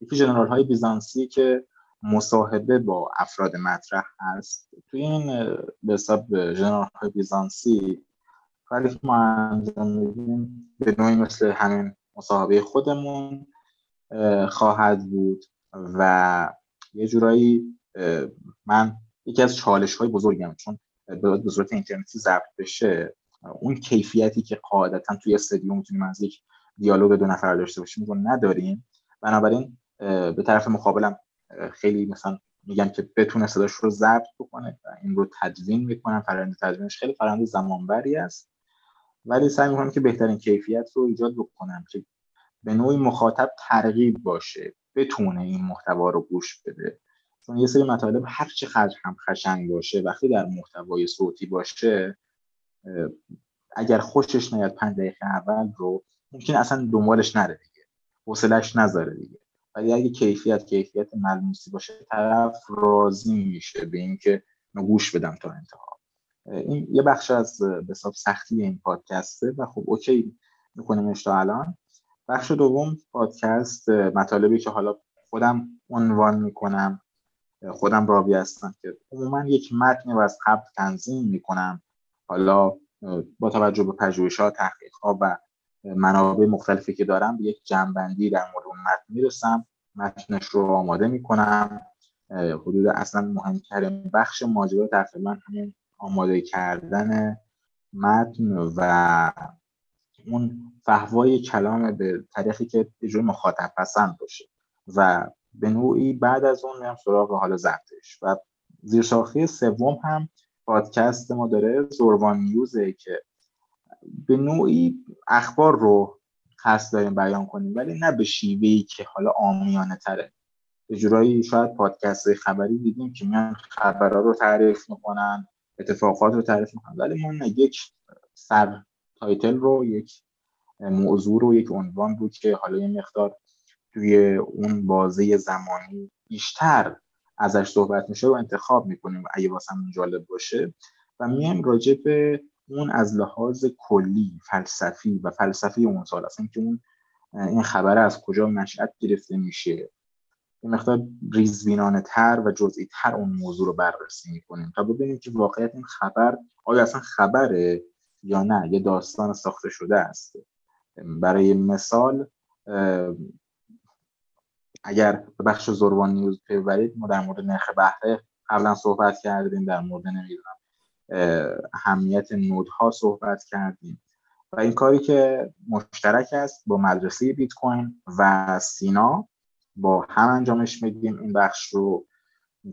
یکی جنرال های بیزانسی که مصاحبه با افراد مطرح هست. توی این به حساب جنرال های بیزانسی کاری که ما انجام میدیم به نوعی مثل همین مصاحبه خودمون خواهد بود و یه جورایی من یکی از چالش های بزرگم چون به صورت اینترنتی ضبط بشه اون کیفیتی که قاعدتا توی استادیوم می‌تونیم از یک دیالوگ دو نفر داشته باشیم رو نداریم. بنابراین به طرف مقابلم خیلی مثلا میگم که بتونه صداش رو ضبط بکنه و این رو تدوین می‌کنم فرآیند تدوینش خیلی فرآیند زمانبری است. ولی سعی می‌کنم که بهترین کیفیت رو ایجاد بکنم که به نوعی مخاطب ترغیب باشه بتونه این محتوا رو گوش بده. چون یه سری مطالب هر چه هم خشنگ باشه وقتی در محتوای صوتی باشه اگر خوشش نیاد پنج دقیقه اول رو ممکن اصلا دنبالش نره دیگه. حوصلش نذاره دیگه. ولی اگه کیفیت کیفیت ملموسی باشه طرف راضی میشه به اینکه گوش بدم تا انتها. این یه بخش از به سختی این پادکسته و خب اوکی میکنیمش تا الان. بخش دوم پادکست مطالبی که حالا خودم عنوان می‌کنم خودم راوی هستم که عموما یک متنی رو از قبل تنظیم می‌کنم. حالا با توجه به پژوهش ها تحقیق ها و منابع مختلفی که دارم به یک جنبندی در مورد اون متن می‌رسم. متنش رو آماده می‌کنم. حدود اصلا مهمترین بخش ماجرا تقریبا همین آماده کردن متن و اون فهوای کلام به طریقی که به مخاطب پسند باشه. و به نوعی بعد از اون میام سراغ حال ضبطش. و زیرساختی سوم هم پادکست ما داره زوربان News ه که به نوعی اخبار رو قصد داریم بیان کنیم ولی نه به شیوهی که حالا عامیانه تره. یه جورایی شاید پادکست خبری دیدیم که میان خبرها رو تعریف می‌کنن اتفاقات رو تعریف می‌کنن ولی ما یک سر title رو یک موضوع رو یک عنوان رو که حالا یه مقدار توی اون بازه زمانی بیشتر ازش صحبت میشه و انتخاب می‌کنیم اگه واسمون جالب باشه. و میایم راجع به اون از لحاظ کلی فلسفی و فلسفی اون سال. اصلا که اون این خبر از کجا نشأت گرفته میشه. یه مقدار ریزبینانه تر و جزئی تر اون موضوع رو بررسی می‌کنیم تا ببینیم که واقعیت این خبر آیا اصلا خبره یا نه. یه داستان ساخته شده است. برای مثال اگر به بخش زروان نیوز ببرید ما در مورد نرخ بهره قبلا صحبت کردیم در مورد نمی‌دونم اهمیت نودها صحبت کردیم. و این کاری که مشترک است با مدرسه بیت کوین و سینا با هم انجامش میدیم این بخش رو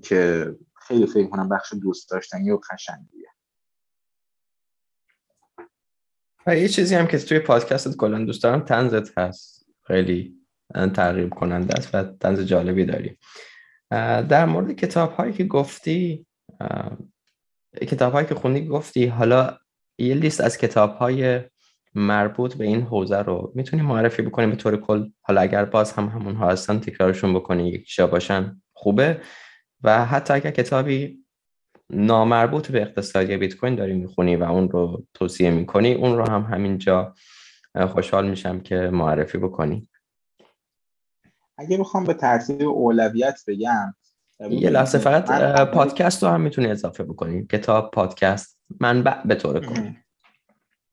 که خیلی فکر کنم بخش دوست داشتنی و قشنگیه. و یه چیزی هم که توی پادکستت کلا دوست دارم تنزت هست. خیلی تغییر کننده است و تنز جالبی داری. در مورد کتاب هایی که گفتی کتاب هایی که خوندی گفتی حالا یه لیست از کتاب های مربوط به این حوزه رو می‌تونی معرفی بکنی به طور کل؟ حالا اگر باز هم همون ها هستن تکرارشون بکنی یکیشا باشن خوبه. و حتی اگر کتابی نامربوط به اقتصادی بیت کوین داری می‌خونی و اون رو توصیه می‌کنی اون رو هم همینجا خوشحال میشم که معرفی بکنی. اگه بخوام به ترتیب اولویت بگم یه لحظه فقط پادکست رو هم می‌تونی اضافه بکنی. کتاب پادکست منبع به طور کلی.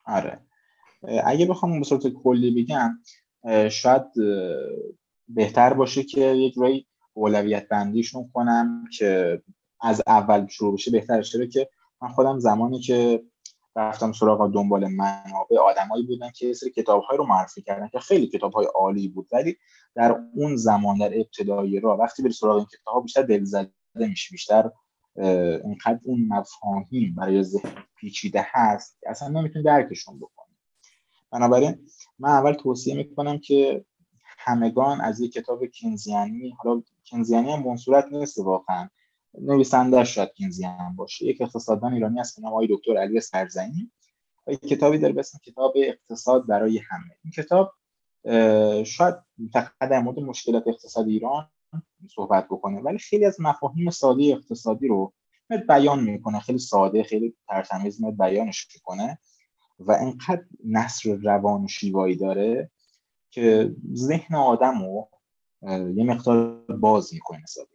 آره. اگه بخوام به صورت کلی بگم شاید بهتر باشه که یک رای اولویت بندیشون کنم که از اول شروع بشه. بهتر چرا که من خودم زمانی که رفتم سراغ دنبال منابع آدمایی بودن که سری کتاب‌های رو معرفی کردن که خیلی کتاب‌های عالی بود. ولی در اون زمان در ابتدای راه وقتی بری سراغ این کتاب‌ها بیشتر دلزده میشه بیشتر اینقدر اون مفاهیم برای ذهن پیچیده هست که اصلا نمی‌تونی درکشون بکنی. بنابراین من اول توصیه می‌کنم که همگان از یک کتاب کینزیانی حالا کینزیانی هم صورت نیست واقعا نویسنده شاید کینزیان باشه. یک اقتصاددان ایرانی هست به نام آقای دکتر علی سرزنی. و یک کتابی داره به اسم کتاب اقتصاد برای همه. این کتاب شاید فقط در مورد مشکلات اقتصاد ایران صحبت بکنه ولی خیلی از مفاهیم ساده اقتصادی رو بیان می‌کنه. خیلی ساده خیلی ترتمیز بیانش می‌کنه. و انقدر نصر روان و شیوایی داره که ذهن آدم رو یه مقدار باز می‌کنه نسبت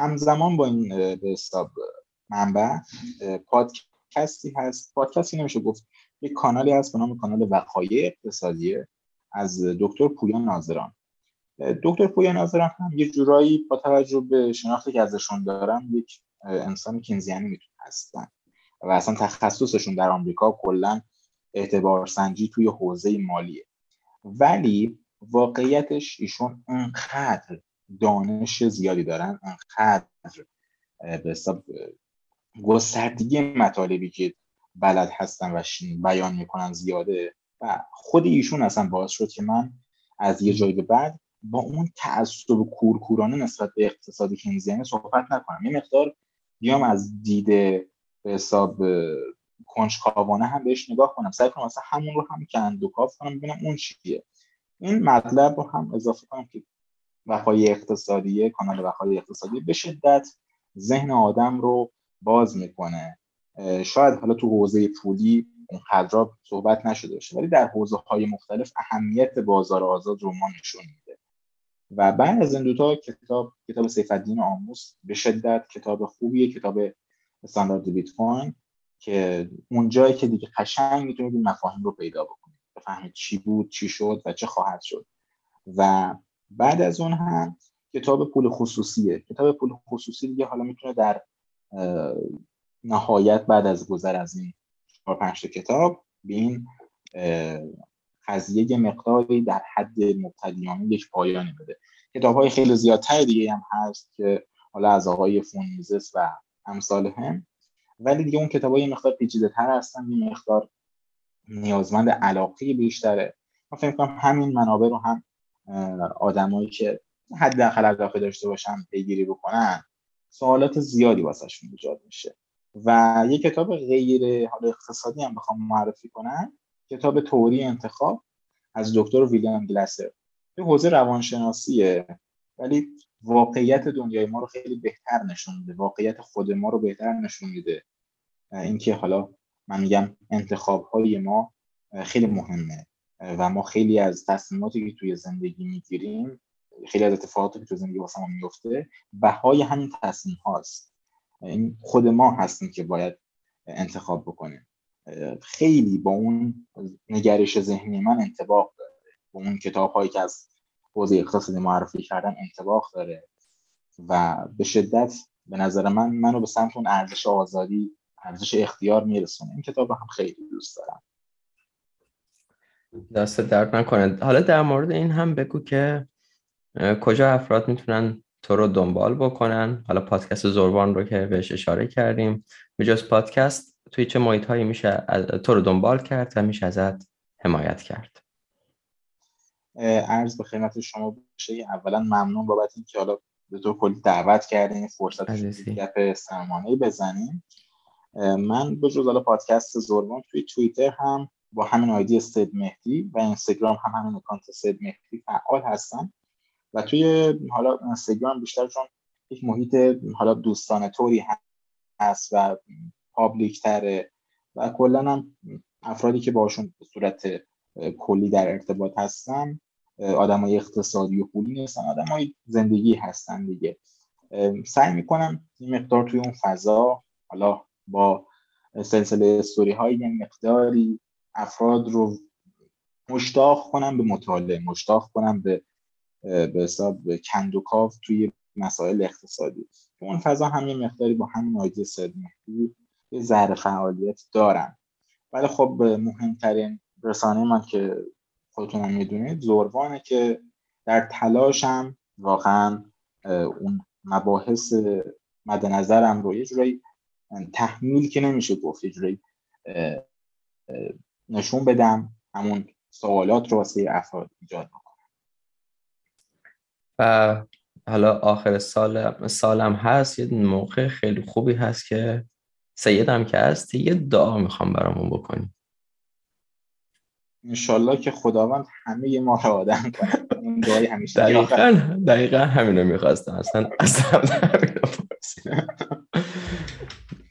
همزمان با این به حساب منبع پادکستی هست. پادکستی نمیشه گفت. یک کانالی هست به نام کانال وقایع اقتصادیه از دکتر پویا ناظران. دکتر پویا ناظران هم یه جورایی با توجه به شناختی که ازشون دارم یک انسان کینزیانی می‌تونه هستن. و اصلا تخصصشون در آمریکا کلا اعتبار سنجی توی حوزه مالیه. ولی واقعیتش ایشون انقدر دانش زیادی دارن انقدر به حساب گستردگی مطالبی که بلد هستن و بیان می‌کنن زیاده و خود ایشون اصلا باعث شد که من از یه جایی به بعد با اون تعصب کورکورانه نسبت به اقتصاد کینزیانی صحبت نکنم. یه مقدار بیام از دید به حساب کنجکاوانه هم بهش نگاه کنم. سعی کنم مثلا همون رو هم کندوکاف کنم ببینم اون چیه. این مطلب رو هم اضافه کنم که وقای اقتصادی کانال وقای اقتصادی به شدت ذهن آدم رو باز می‌کنه. شاید حالا تو حوزه پولی اونقدر صحبت نشده باشه ولی در حوزه های مختلف اهمیت بازار آزاد رو ما نشون میده. و بعد از این دوتا کتاب کتاب سیف الدین آموز به شدت کتاب خوبیه کتاب استاندارد بیت کوین که اونجایی که دیگه قشنگ می‌تونید مفاهیم رو پیدا بکنید. بفهمید چی بود چی شد و چه خواهد شد. و بعد از اون هم کتاب پول خصوصیه. کتاب پول خصوصی دیگه حالا می‌تونه در نهایت بعد از گذر از این چهار پنج کتاب به این قضیه مقداری در حد مبتدیانه یک پایانی بده. کتاب های خیلی زیادتر دیگه هم هست که حالا از آقای فونیزس و امثال هم. ولی دیگه اون کتاب های مقدار پیچیده تر هستن یه مقدار نیازمند علاقه بیشتره. من فکر کنم همین منابع رو هم آدمایی که حداقل علاقه داشته باشن پیگیری بکنن سوالات زیادی واسهشون ایجاد میشه. و یه کتاب غیر حال اقتصادی هم بخوام معرفی کنم کتاب توری انتخاب از دکتر ویلیام گلاسر. یه حوزه روانشناسیه ولی واقعیت دنیای ما رو خیلی بهتر نشون میده. واقعیت خود ما رو بهتر نشون میده. اینکه حالا من میگم انتخاب های ما خیلی مهمه. و ما خیلی از تصمیماتی که توی زندگی می‌گیریم خیلی از اتفاقاتی که توی زندگی واسه ما میفته بهای همین تصمیم هاست این خود ما هستیم که باید انتخاب بکنیم. خیلی با اون نگرش ذهنی من انتباق داره. با اون کتاب هایی که از حوزه اقتصادی معرفی کردن انتباق داره. و به شدت به نظر من منو به سمت اون ارزش آزادی ارزش اختیار میرسونه. این کتاب رو هم خیلی دوست دارم. دست درد نکنه. حالا در مورد این هم بگو که کجا افراد می‌تونن تو رو دنبال بکنن؟ حالا پادکست زربان رو که بهش اشاره کردیم. به جز پادکست توی چه محیط هایی میشه تو رو دنبال کرد و میشه ازت حمایت کرد؟ عرض به خدمت شما بشه اولا ممنون بابت اینکه حالا به تو کلی دعوت کردیم فرصت گپ سرمانه بزنیم من به جز حالا پادکست زربان توی توییتر هم با همین آیدی سید مهدی و اینستاگرام هم همین اکانت سید مهدی فعال هستم و توی حالا اینستاگرام بیشتر چون یک محیط حالا دوستانه طوری هست و پابلیک تره و کلا هم افرادی که باشون به صورت کلی در ارتباط هستم های اقتصادی و پولی نیستن های زندگی هستن دیگه. سعی می‌کنم این مقدار توی اون فضا حالا با سلسله استوری های مقداری افراد رو مشتاق کنم به مطالعه مشتاق کنم به به حساب کندوکاف توی مسائل اقتصادی. اون فضا همین مقداری با همین آیدی سید مهدی یه ذره فعالیت دارم ولی خب مهمترین رسانه من که خودتون هم می‌دونید زوروانه که در تلاشم واقعا اون مباحث مد نظرم رو یه جورایی تحمیل که نمیشه گفت یه جورایی نشون بدم همون سوالات رو واسه افراد ایجاد بکنم. و حالا آخر سال سالم هست یه موقع خیلی خوبی هست که سیدم که هست یه دعا می‌خوام برامون بکنیم انشالله که خداوند همه ما رو آدم کنه. دعای همیشه دقیقا دقیقا همین رو می‌خواستم. اصلا اصلا همین رو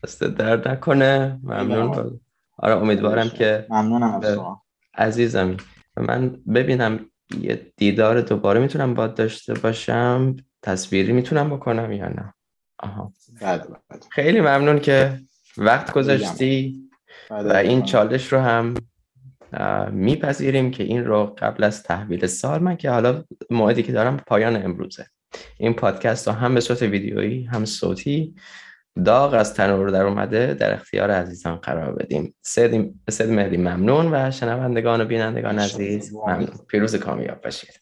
دست درد نکنه. ممنون. آره امیدوارم که ممنونم از شما. عزیزم. من ببینم یه دیدار دوباره می‌تونم با داشته باشم تصویری می‌تونم بکنم یا نه؟ آها. بله بله. خیلی ممنون که وقت گذاشتی و این چالش رو هم میپذیریم که این رو قبل از تحویل سال من که حالا موعدی که دارم پایان امروزه. این پادکست رو هم به صورت ویدیویی هم صوتی داغ از تنور در اومده در اختیار عزیزان قرار بدیم. سید, سید مهدی ممنون و شنوندگان و بینندگان عزیز ممنون. پیروز کامیاب باشید.